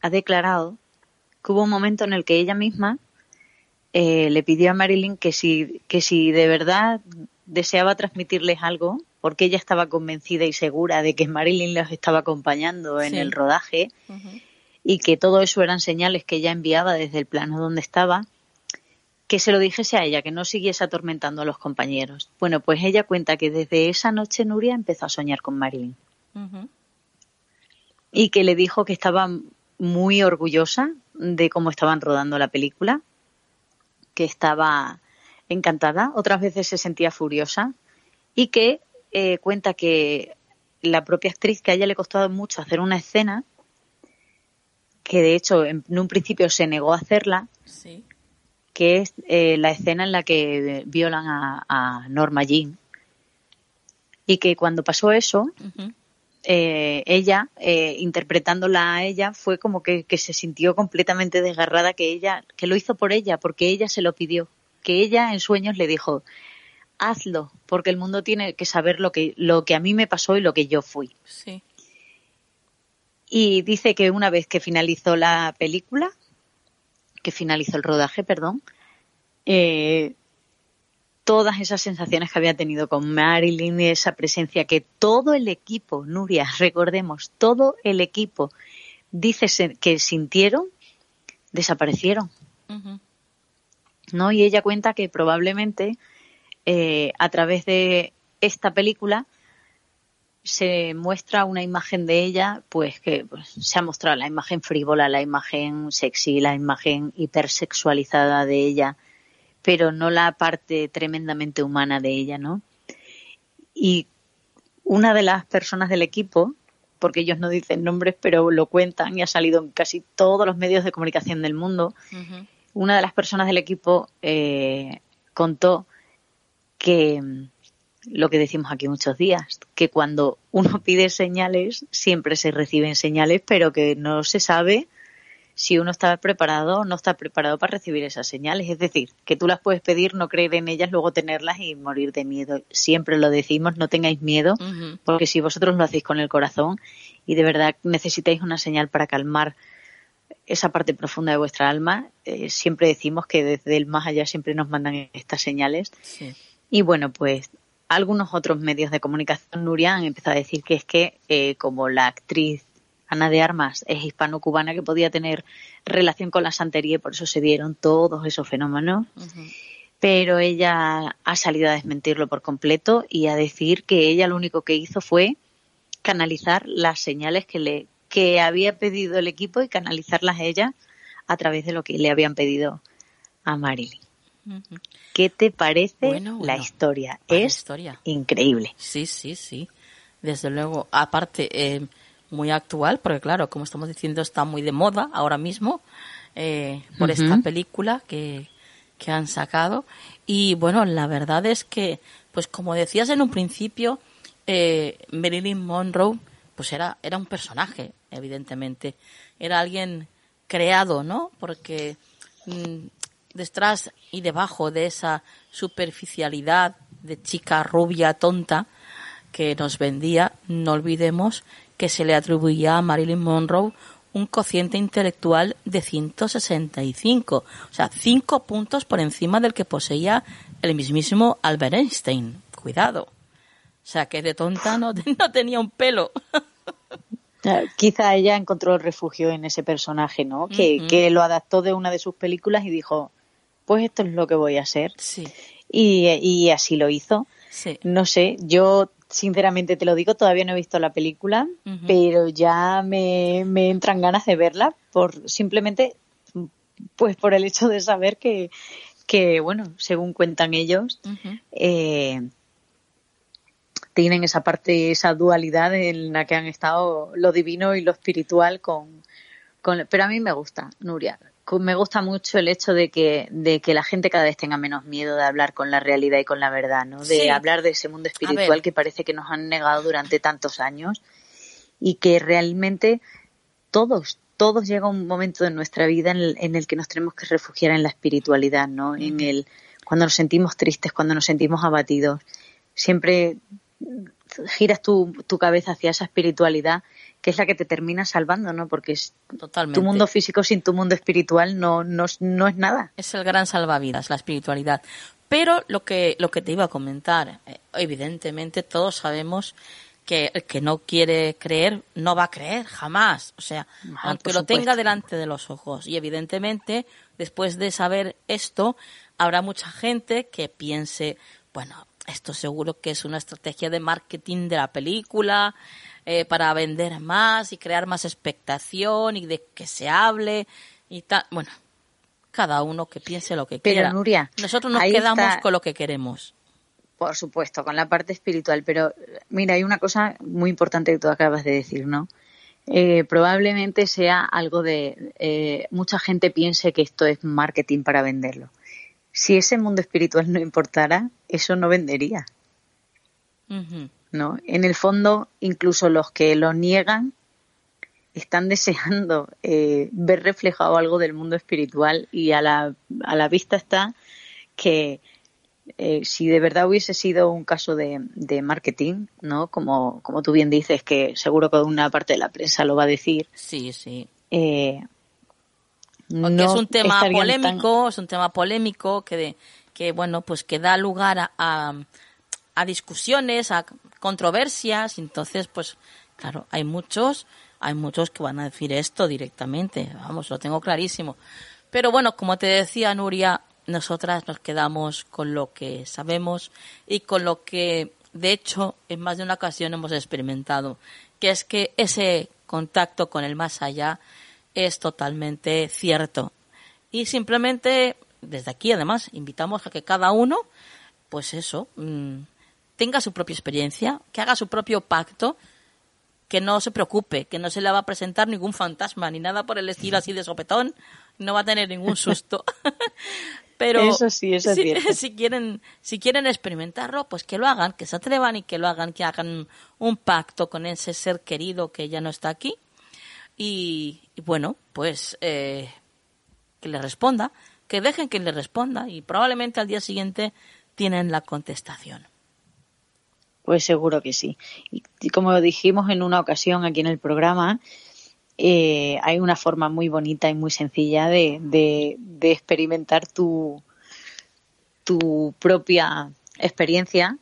ha declarado que hubo un momento en el que ella misma eh, le pidió a Marilyn que si, que si de verdad deseaba transmitirles algo, porque ella estaba convencida y segura de que Marilyn los estaba acompañando en el rodaje y que todo eso eran señales que ella enviaba desde el plano donde estaba, que se lo dijese a ella, que no siguiese atormentando a los compañeros. Bueno, pues ella cuenta que desde esa noche Nuria empezó a soñar con Marilyn. Y que le dijo que estaba muy orgullosa de cómo estaban rodando la película, que estaba encantada, otras veces se sentía furiosa y que eh, cuenta que la propia actriz, que a ella le costó mucho hacer una escena, que de hecho en, un principio se negó a hacerla, sí que es eh, la escena en la que violan a, Norma Jean. Y que cuando pasó eso, eh, ella, eh, interpretándola a ella, fue como que, se sintió completamente desgarrada, que ella, que lo hizo por ella, porque ella se lo pidió. Que ella en sueños le dijo, hazlo, porque el mundo tiene que saber lo que, lo que a mí me pasó y lo que yo fui. Y dice que una vez que finalizó la película, que finalizó el rodaje, perdón, eh, todas esas sensaciones que había tenido con Marilyn y esa presencia que todo el equipo, Nuria, recordemos, todo el equipo dice que sintieron, desaparecieron. ¿No? Y ella cuenta que probablemente eh, a través de esta película se muestra una imagen de ella, pues que pues, se ha mostrado la imagen frívola, la imagen sexy, la imagen hipersexualizada de ella, pero no la parte tremendamente humana de ella, ¿no? Y una de las personas del equipo, porque ellos no dicen nombres, pero lo cuentan y ha salido en casi todos los medios de comunicación del mundo, una de las personas del equipo eh, contó que lo que decimos aquí muchos días, que cuando uno pide señales, siempre se reciben señales, pero que no se sabe si uno está preparado o no está preparado para recibir esas señales. Es decir, que tú las puedes pedir, no creer en ellas, luego tenerlas y morir de miedo. Siempre lo decimos, no tengáis miedo, porque si vosotros lo hacéis con el corazón y de verdad necesitáis una señal para calmar esa parte profunda de vuestra alma, eh, siempre decimos que desde el más allá siempre nos mandan estas señales. Y bueno, pues algunos otros medios de comunicación, Nuria, han empezado a decir que es que, eh, como la actriz Ana de Armas es hispano-cubana que podía tener relación con la santería y por eso se dieron todos esos fenómenos. Pero ella ha salido a desmentirlo por completo y a decir que ella lo único que hizo fue canalizar las señales que le que había pedido el equipo y canalizarlas ella a través de lo que le habían pedido a Marilyn. ¿Qué te parece la historia? Es increíble. Sí, sí, sí. Desde luego, aparte, eh, muy actual, porque claro, como estamos diciendo, está muy de moda ahora mismo eh, por esta película que, que han sacado. Y bueno, la verdad es que, pues como decías en un principio, eh, Marilyn Monroe, pues era, era un personaje, evidentemente. Era alguien creado, ¿no? Porque mm, detrás y debajo de esa superficialidad de chica rubia tonta que nos vendía, no olvidemos que se le atribuía a Marilyn Monroe un cociente intelectual de 165, o sea, cinco puntos por encima del que poseía el mismísimo Albert Einstein. Cuidado. O sea, que de tonta no, no tenía un pelo. Quizá ella encontró el refugio en ese personaje, ¿no? Que, que, lo adaptó de una de sus películas y dijo, pues esto es lo que voy a hacer. Sí. Y, y así lo hizo. Sí. No sé, yo sinceramente te lo digo, todavía no he visto la película, pero ya me, me, entran ganas de verla por simplemente pues por el hecho de saber que, que bueno, según cuentan ellos, eh, tienen esa parte, esa dualidad en la que han estado lo divino y lo espiritual con, con pero a mí me gusta, Nuria me gusta mucho el hecho de que, de que la gente cada vez tenga menos miedo de hablar con la realidad y con la verdad, ¿no? De hablar de ese mundo espiritual que parece que nos han negado durante tantos años y que realmente todos, todos llega un momento de nuestra vida en el, que nos tenemos que refugiar en la espiritualidad, ¿no? En el, cuando nos sentimos tristes, cuando nos sentimos abatidos. Siempre giras tu, tu cabeza hacia esa espiritualidad que es la que te termina salvando, ¿no? Porque es tu mundo físico sin tu mundo espiritual no, no, no es nada. Es el gran salvavidas, la espiritualidad. Pero lo que, lo que te iba a comentar, eh, evidentemente todos sabemos que el que no quiere creer no va a creer jamás. O sea, aunque lo tenga delante de los ojos. Y evidentemente, después de saber esto, habrá mucha gente que piense, bueno, esto seguro que es una estrategia de marketing de la película, eh, para vender más y crear más expectación y de que se hable y tal. Bueno, cada uno que piense lo que pero, quiera. Nuria, nosotros nos quedamos con lo que queremos. Por supuesto, con la parte espiritual. Pero mira, hay una cosa muy importante que tú acabas de decir, ¿no? Eh, probablemente sea algo de eh, mucha gente piense que esto es marketing para venderlo. Si ese mundo espiritual no importara, eso no vendería. ¿No? En el fondo, incluso los que lo niegan están deseando eh, ver reflejado algo del mundo espiritual y a la, a la vista está que eh, si de verdad hubiese sido un caso de, de marketing, ¿no? Como, como tú bien dices, que seguro que una parte de la prensa lo va a decir. Sí, sí. Eh, es un tema polémico, es un tema polémico que, que bueno, pues que da lugar a, a discusiones, a controversias, entonces pues claro, hay muchos, hay muchos que van a decir esto directamente, vamos, lo tengo clarísimo. Pero bueno, como te decía Nuria, nosotras nos quedamos con lo que sabemos y con lo que de hecho en más de una ocasión hemos experimentado, que es que ese contacto con el más allá es totalmente cierto. Y simplemente desde aquí además invitamos a que cada uno, pues eso, mm, tenga su propia experiencia, que haga su propio pacto, que no se preocupe, que no se le va a presentar ningún fantasma ni nada por el estilo así de sopetón, no va a tener ningún susto. Pero eso sí, eso si, si, quieren, si quieren experimentarlo, pues que lo hagan, que se atrevan y que lo hagan, que hagan un pacto con ese ser querido que ya no está aquí. Y, bueno, pues eh, que le responda, que dejen que le responda y probablemente al día siguiente tienen la contestación. Pues seguro que sí. Y como dijimos en una ocasión aquí en el programa, eh, hay una forma muy bonita y muy sencilla de, de, experimentar tu, tu propia experiencia,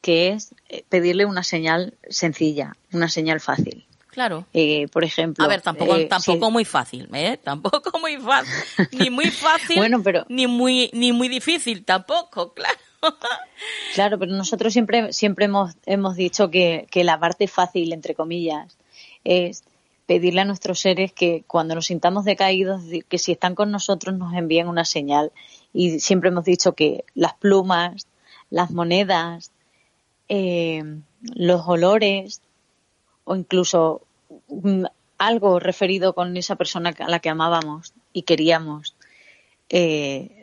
que es eh, pedirle una señal sencilla, una señal fácil. Claro. Eh, por ejemplo. A ver, tampoco, eh, tampoco muy fácil, ¿eh? Tampoco muy fácil. ni muy fácil. bueno, pero... Ni muy, ni muy difícil tampoco, claro. Claro, pero nosotros siempre, siempre hemos, hemos dicho que, que la parte fácil, entre comillas, es pedirle a nuestros seres que cuando nos sintamos decaídos, que si están con nosotros nos envíen una señal. Y siempre hemos dicho que las plumas, las monedas, eh, los olores o incluso mm, algo referido con esa persona a la que amábamos y queríamos eh,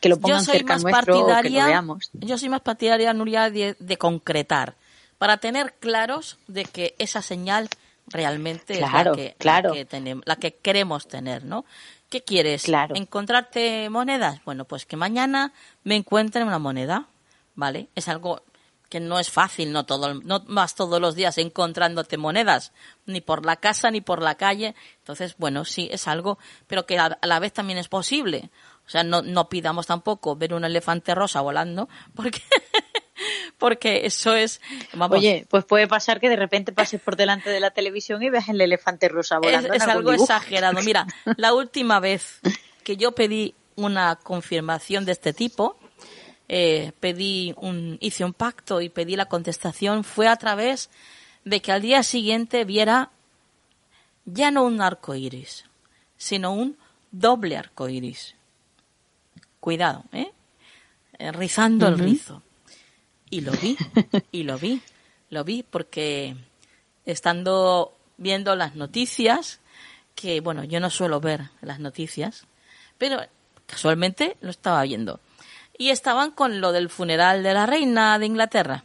que lo pongan cerca nuestro o que lo veamos. Yo soy más partidaria, Nuria, de, concretar para tener claros de que esa señal realmente es la que, claro. que tenemos, la que queremos tener, ¿no? ¿Qué quieres? Claro. ¿Encontrarte monedas? Bueno, pues que mañana me encuentren una moneda, ¿vale? Es algo que no es fácil, no todo, no vas todos los días encontrándote monedas, ni por la casa ni por la calle. Entonces, bueno, sí, es algo, pero que a, la vez también es posible. O sea, no, no pidamos tampoco ver un elefante rosa volando, porque, porque eso es, Oye, pues puede pasar que de repente pases por delante de la televisión y veas el elefante rosa volando. Es, es algo exagerado. Mira, la última vez que yo pedí una confirmación de este tipo, eh, pedí un, hice un pacto y pedí la contestación fue a través de que al día siguiente viera ya no un arco iris, sino un doble arco iris. Cuidado, ¿eh? eh rizando el rizo. Y lo vi, y lo vi, lo vi porque estando viendo las noticias, que bueno, yo no suelo ver las noticias, pero casualmente lo estaba viendo y estaban con lo del funeral de la reina de Inglaterra.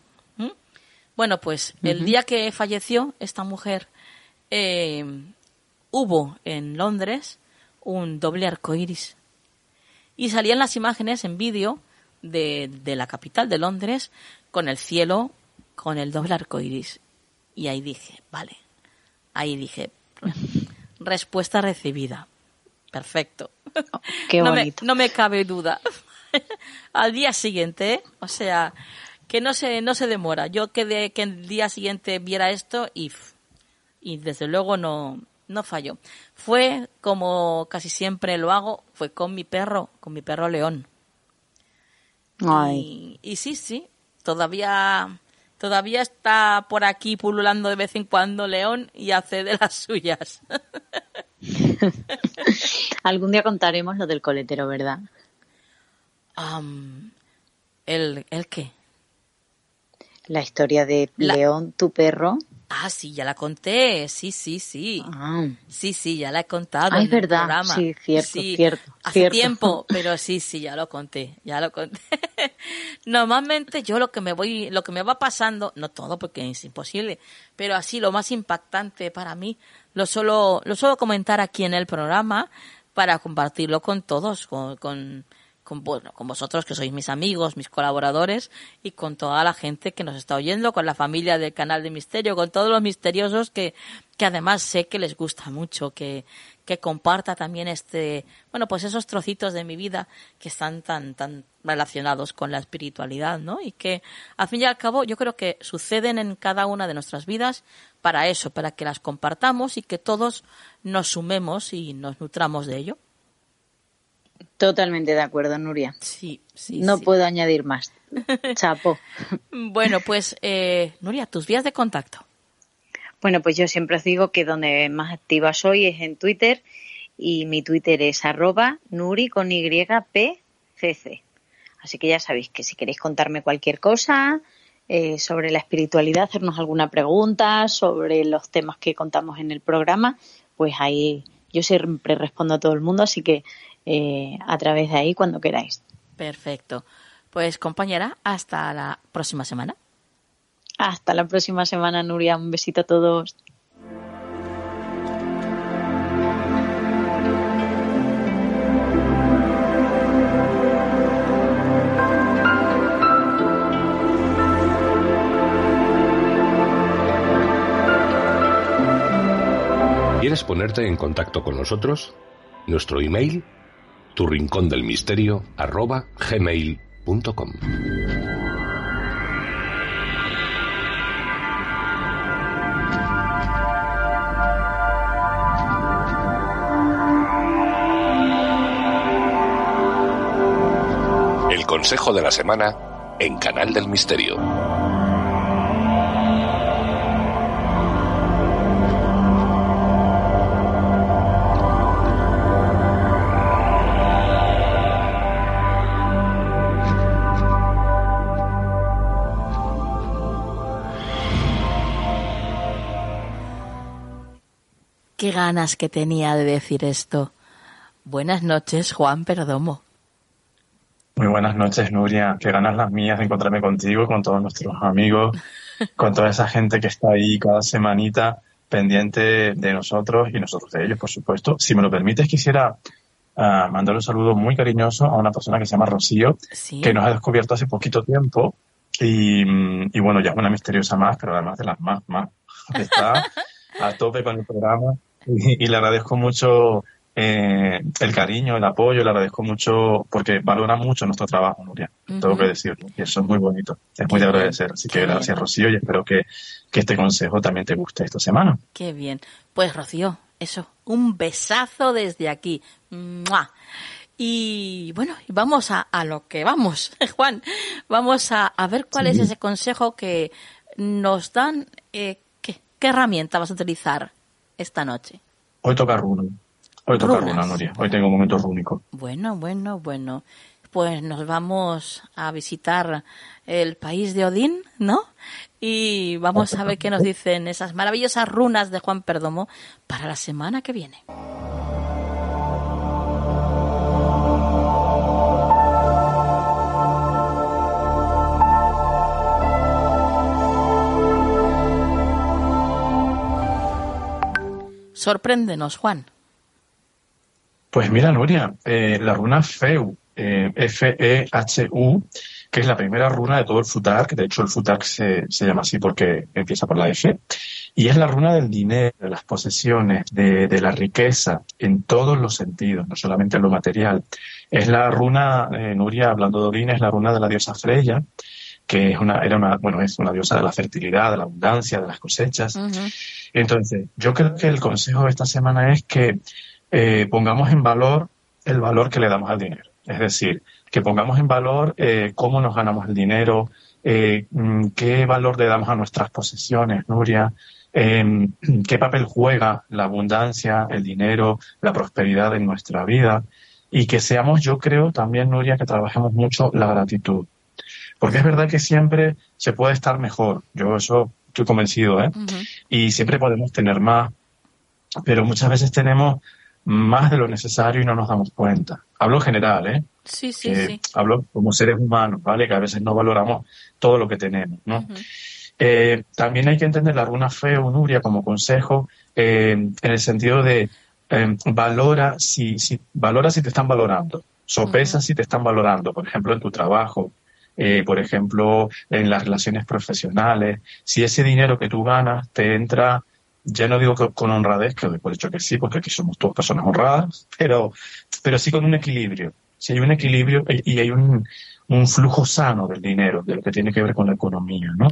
Bueno, pues el día que falleció esta mujer, eh, hubo en Londres un doble arco iris. Y salían las imágenes en vídeo de, de, la capital de Londres con el cielo con el doble arco iris. Y ahí dije, vale. Ahí dije, respuesta recibida. Perfecto. qué bonito. no me cabe duda. al día siguiente, ¿eh? o sea, que no se, no se demora. Yo quedé que el día siguiente viera esto y, y desde luego no, no falló. Fue como casi siempre lo hago, fue con mi perro, con mi perro León. Y, y, sí, sí, todavía, todavía está por aquí pululando de vez en cuando León y hace de las suyas. Algún día contaremos lo del coletero, ¿verdad? ¿el, ¿El qué? La historia de León, tu perro. Ah, sí, ya la conté. Sí, sí, sí. Ah. Sí, sí, ya la he contado. Ah, es verdad. Sí, cierto, cierto. Hace tiempo, pero sí, sí, ya lo conté. Ya lo conté. Normalmente yo lo que me voy, lo que me va pasando, no todo porque es imposible, pero así lo más impactante para mí, lo suelo, lo suelo comentar aquí en el programa para compartirlo con todos, con con, bueno, con vosotros que sois mis amigos, mis colaboradores y con toda la gente que nos está oyendo, con la familia del canal de Misterio, con todos los misteriosos que, que además sé que les gusta mucho, que, que comparta también este, bueno, pues esos trocitos de mi vida que están tan, tan relacionados con la espiritualidad, ¿no? Y que, al fin y al cabo, yo creo que suceden en cada una de nuestras vidas para eso, para que las compartamos y que todos nos sumemos y nos nutramos de ello. Totalmente de acuerdo, Nuria. Sí, sí. No puedo añadir más. Chapo. bueno, pues, eh, Nuria, tus vías de contacto. Bueno, pues yo siempre os digo que donde más activa soy es en Twitter y mi Twitter es arroba nuri con YPCC. Así que ya sabéis que si queréis contarme cualquier cosa eh, sobre la espiritualidad, hacernos alguna pregunta sobre los temas que contamos en el programa, pues ahí yo siempre respondo a todo el mundo, así que eh, a través de ahí cuando queráis. Perfecto. Pues compañera, hasta la próxima semana. Hasta la próxima semana, Nuria. Un besito a todos. ¿Quieres ponerte en contacto con nosotros? Nuestro email tu rincón del misterio arroba gmail.com. El consejo de la semana en Canal del Misterio. Qué ganas que tenía de decir esto. Buenas noches, Juan Perdomo. Muy buenas noches, Nuria. Qué ganas las mías de encontrarme contigo, con todos nuestros amigos, con toda esa gente que está ahí cada semanita pendiente de nosotros y nosotros de ellos, por supuesto. Si me lo permites, quisiera uh, mandar un saludo muy cariñoso a una persona que se llama Rocío, que nos ha descubierto hace poquito tiempo y, y, bueno, ya es una misteriosa más, pero además de las más, más. Está a tope con el programa y, y le agradezco mucho eh, el cariño, el apoyo, le agradezco mucho porque valora mucho nuestro trabajo, Nuria, tengo que decirlo, y eso es muy bonito, es muy de agradecer. Así que gracias, Rocío, y espero que, que este consejo también te guste esta semana. Qué bien. Pues, Rocío, eso, un besazo desde aquí. Y bueno, vamos a, a, lo que vamos, Juan. Vamos a, a ver cuál sí. es ese consejo que nos dan. Eh, ¿qué, ¿Qué herramienta vas a utilizar esta noche? Hoy toca runo. Hoy toca runa, Noria. Hoy tengo un momento rúnico. Bueno, bueno, bueno. Pues nos vamos a visitar el país de Odín, ¿no? Y vamos a ver qué nos dicen esas maravillosas runas de Juan Perdomo para la semana que viene. Sorpréndenos, Juan. Pues mira, Nuria, eh, la runa Feu, eh, F-E-H-U, que es la primera runa de todo el Futark, de hecho el Futark se, se, llama así porque empieza por la F, y es la runa del dinero, de las posesiones, de, la riqueza, en todos los sentidos, no solamente en lo material. Es la runa, eh, Nuria, hablando de Odín, es la runa de la diosa Freya, que es una, era una, bueno, es una diosa de la fertilidad, de la abundancia, de las cosechas. Uh -huh. Entonces, yo creo que el consejo de esta semana es que eh, pongamos en valor el valor que le damos al dinero. Es decir, que pongamos en valor eh, cómo nos ganamos el dinero, eh, qué valor le damos a nuestras posesiones, Nuria, eh, qué papel juega la abundancia, el dinero, la prosperidad en nuestra vida y que seamos, yo creo también, Nuria, que trabajemos mucho la gratitud. Porque es verdad que siempre se puede estar mejor. Yo eso estoy convencido, ¿eh? Uh -huh. Y siempre podemos tener más, pero muchas veces tenemos más de lo necesario y no nos damos cuenta. Hablo en general, ¿eh? Sí, sí, sí. Hablo como seres humanos, ¿vale? Que a veces no valoramos todo lo que tenemos, ¿no? Uh -huh. eh, también hay que entender la runa fe o nuria como consejo eh, en el sentido de eh, valora si, si, valora si te están valorando, sopesa uh -huh. si te están valorando, por ejemplo, en tu trabajo, eh, por ejemplo, en las relaciones profesionales, si ese dinero que tú ganas te entra ya no digo que con honradez, que por hecho que sí, porque aquí somos todas personas honradas, pero, pero sí con un equilibrio. Si hay un equilibrio y hay un, un flujo sano del dinero, de lo que tiene que ver con la economía, ¿no?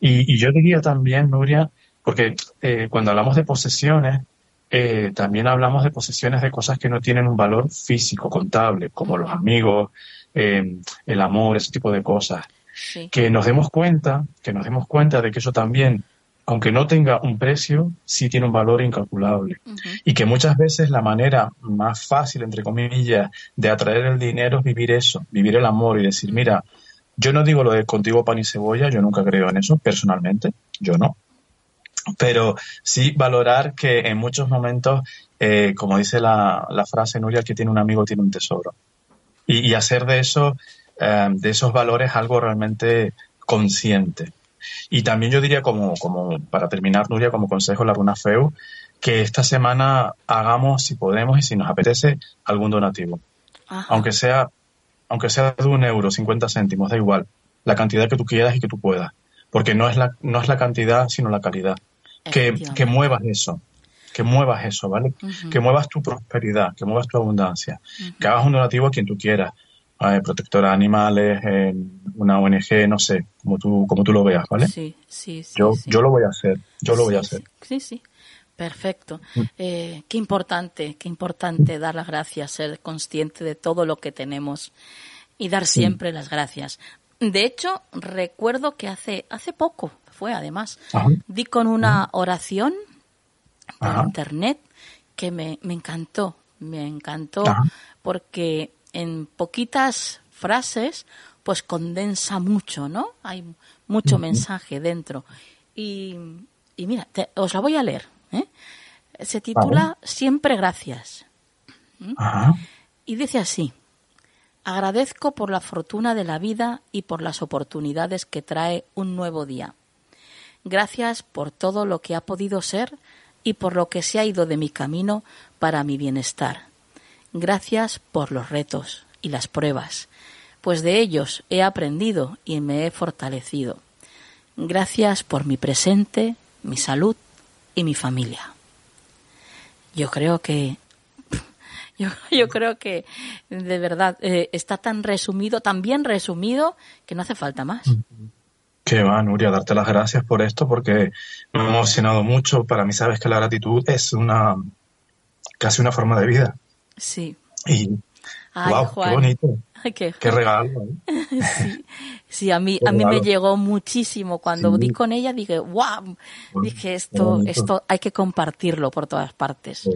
Y, y, yo diría también, Nuria, porque eh, cuando hablamos de posesiones, eh, también hablamos de posesiones de cosas que no tienen un valor físico, contable, como los amigos, eh, el amor, ese tipo de cosas. Sí. Que nos demos cuenta, que nos demos cuenta de que eso también aunque no tenga un precio, sí tiene un valor incalculable. Uh -huh. Y que muchas veces la manera más fácil, entre comillas, de atraer el dinero es vivir eso, vivir el amor y decir, mira, yo no digo lo de contigo pan y cebolla, yo nunca creo en eso, personalmente, yo no. Pero sí valorar que en muchos momentos, eh, como dice la, la, frase Nuria, que tiene un amigo tiene un tesoro. Y, y hacer de eso, eh, de esos valores algo realmente consciente. Y también yo diría como, como para terminar, Nuria, como consejo la Runa Feu, que esta semana hagamos, si podemos y si nos apetece, algún donativo. Ajá. Aunque sea, aunque sea de un euro, 50 céntimos, da igual. La cantidad que tú quieras y que tú puedas. Porque no es la, no es la cantidad, sino la calidad. Que, que muevas eso. Que muevas eso, ¿vale? Uh -huh. Que muevas tu prosperidad, que muevas tu abundancia. Uh -huh. Que hagas un donativo a quien tú quieras eh, protectora de animales, eh, una ONG, no sé, como tú, como tú lo veas, ¿vale? Sí, sí, sí. Yo, sí. yo lo voy a hacer, yo lo voy a hacer. Sí, sí. Perfecto. Eh, qué importante, qué importante dar las gracias, ser consciente de todo lo que tenemos. Y dar siempre las gracias. De hecho, recuerdo que hace, hace poco, fue además, di con una oración por internet que me, me, encantó, me encantó porque en poquitas frases pues condensa mucho, ¿no? Hay mucho mensaje dentro. Y, y mira, os la voy a leer. ¿eh? Se titula Siempre gracias. ¿Mm? Y dice así, agradezco por la fortuna de la vida y por las oportunidades que trae un nuevo día. Gracias por todo lo que ha podido ser y por lo que se ha ido de mi camino para mi bienestar. Gracias por los retos y las pruebas pues de ellos he aprendido y me he fortalecido. Gracias por mi presente, mi salud y mi familia. Yo creo que yo, yo creo que de verdad eh, está tan resumido, tan bien resumido que no hace falta más. Que va, Nuria, darte las gracias por esto porque me ha emocionado mucho. Para mí sabes que la gratitud es una casi una forma de vida. Sí. Y wow, qué bonito. qué, regalo. ¿eh? sí, a mí, a mí me llegó muchísimo. Cuando di con ella dije, wow, dije esto, esto hay que compartirlo por todas partes.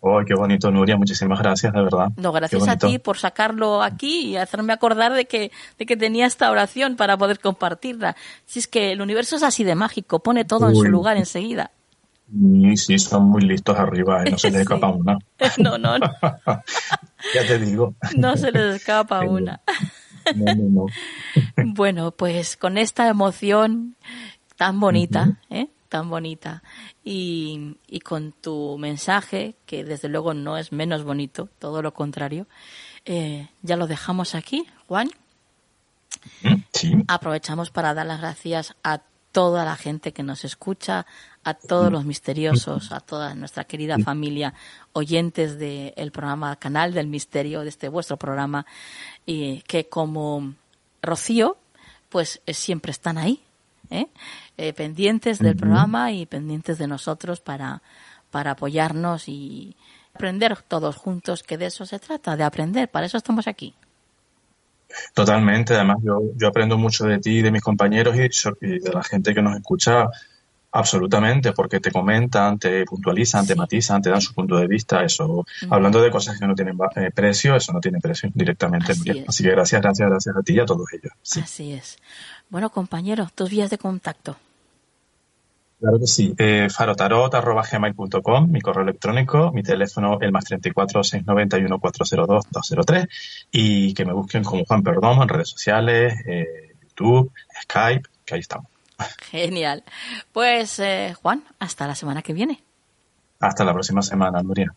Oh, qué bonito, Nuria, muchísimas gracias, de verdad. No, gracias a ti por sacarlo aquí y hacerme acordar de que, de que tenía esta oración para poder compartirla. Si es que el universo es así de mágico, pone todo en su lugar enseguida. Sí, sí, son muy listos arriba y no se les escapa una. No, no, no. Ya te digo. No se les escapa una. No, no, no. Bueno, pues con esta emoción tan bonita, ¿eh? tan bonita, y, y, con tu mensaje, que desde luego no es menos bonito, todo lo contrario, eh, ya lo dejamos aquí, Juan. Sí. Aprovechamos para dar las gracias a toda la gente que nos escucha, a todos los misteriosos, a toda nuestra querida familia, oyentes del programa Canal del Misterio, de este vuestro programa, y que como Rocío, pues eh, siempre están ahí, ¿eh? Eh, pendientes del programa y pendientes de nosotros para, para apoyarnos y aprender todos juntos, que de eso se trata, de aprender, para eso estamos aquí. Totalmente, además yo, yo aprendo mucho de ti, de mis compañeros y, de la gente que nos escucha, absolutamente, porque te comentan, te puntualizan, te matizan, te dan su punto de vista, eso, hablando de cosas que no tienen eh, precio, eso no tiene precio directamente. Así, que gracias, gracias, gracias a ti y a todos ellos. Así es. Bueno, compañeros, tus vías de contacto. Claro que sí. Eh, farotarot.gmail.com, mi correo electrónico, mi teléfono, el más 34 691 402 203 y que me busquen como Juan Perdomo en redes sociales, eh, YouTube, Skype, que ahí estamos. Genial. Pues, eh, Juan, hasta la semana que viene. Hasta la próxima semana, Nuria.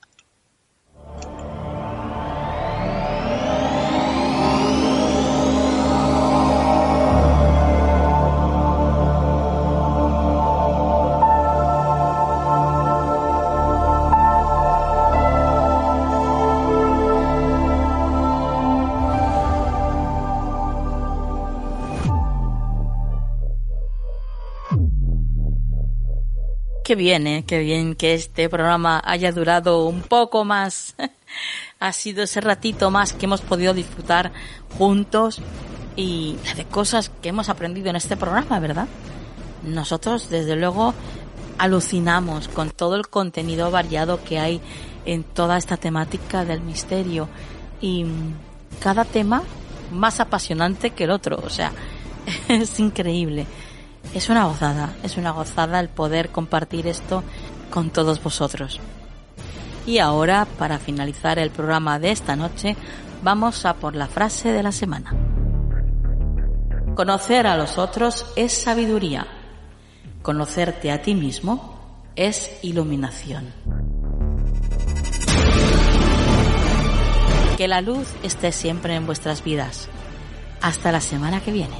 Qué bien, ¿eh? Qué bien que este programa haya durado un poco más. ha sido ese ratito más que hemos podido disfrutar juntos y de cosas que hemos aprendido en este programa, ¿verdad? Nosotros, desde luego, alucinamos con todo el contenido variado que hay en toda esta temática del misterio y cada tema más apasionante que el otro, o sea, es increíble. Es una gozada, es una gozada el poder compartir esto con todos vosotros. Y ahora, para finalizar el programa de esta noche, vamos a por la frase de la semana. Conocer a los otros es sabiduría. Conocerte a ti mismo es iluminación. Que la luz esté siempre en vuestras vidas. Hasta la semana que viene.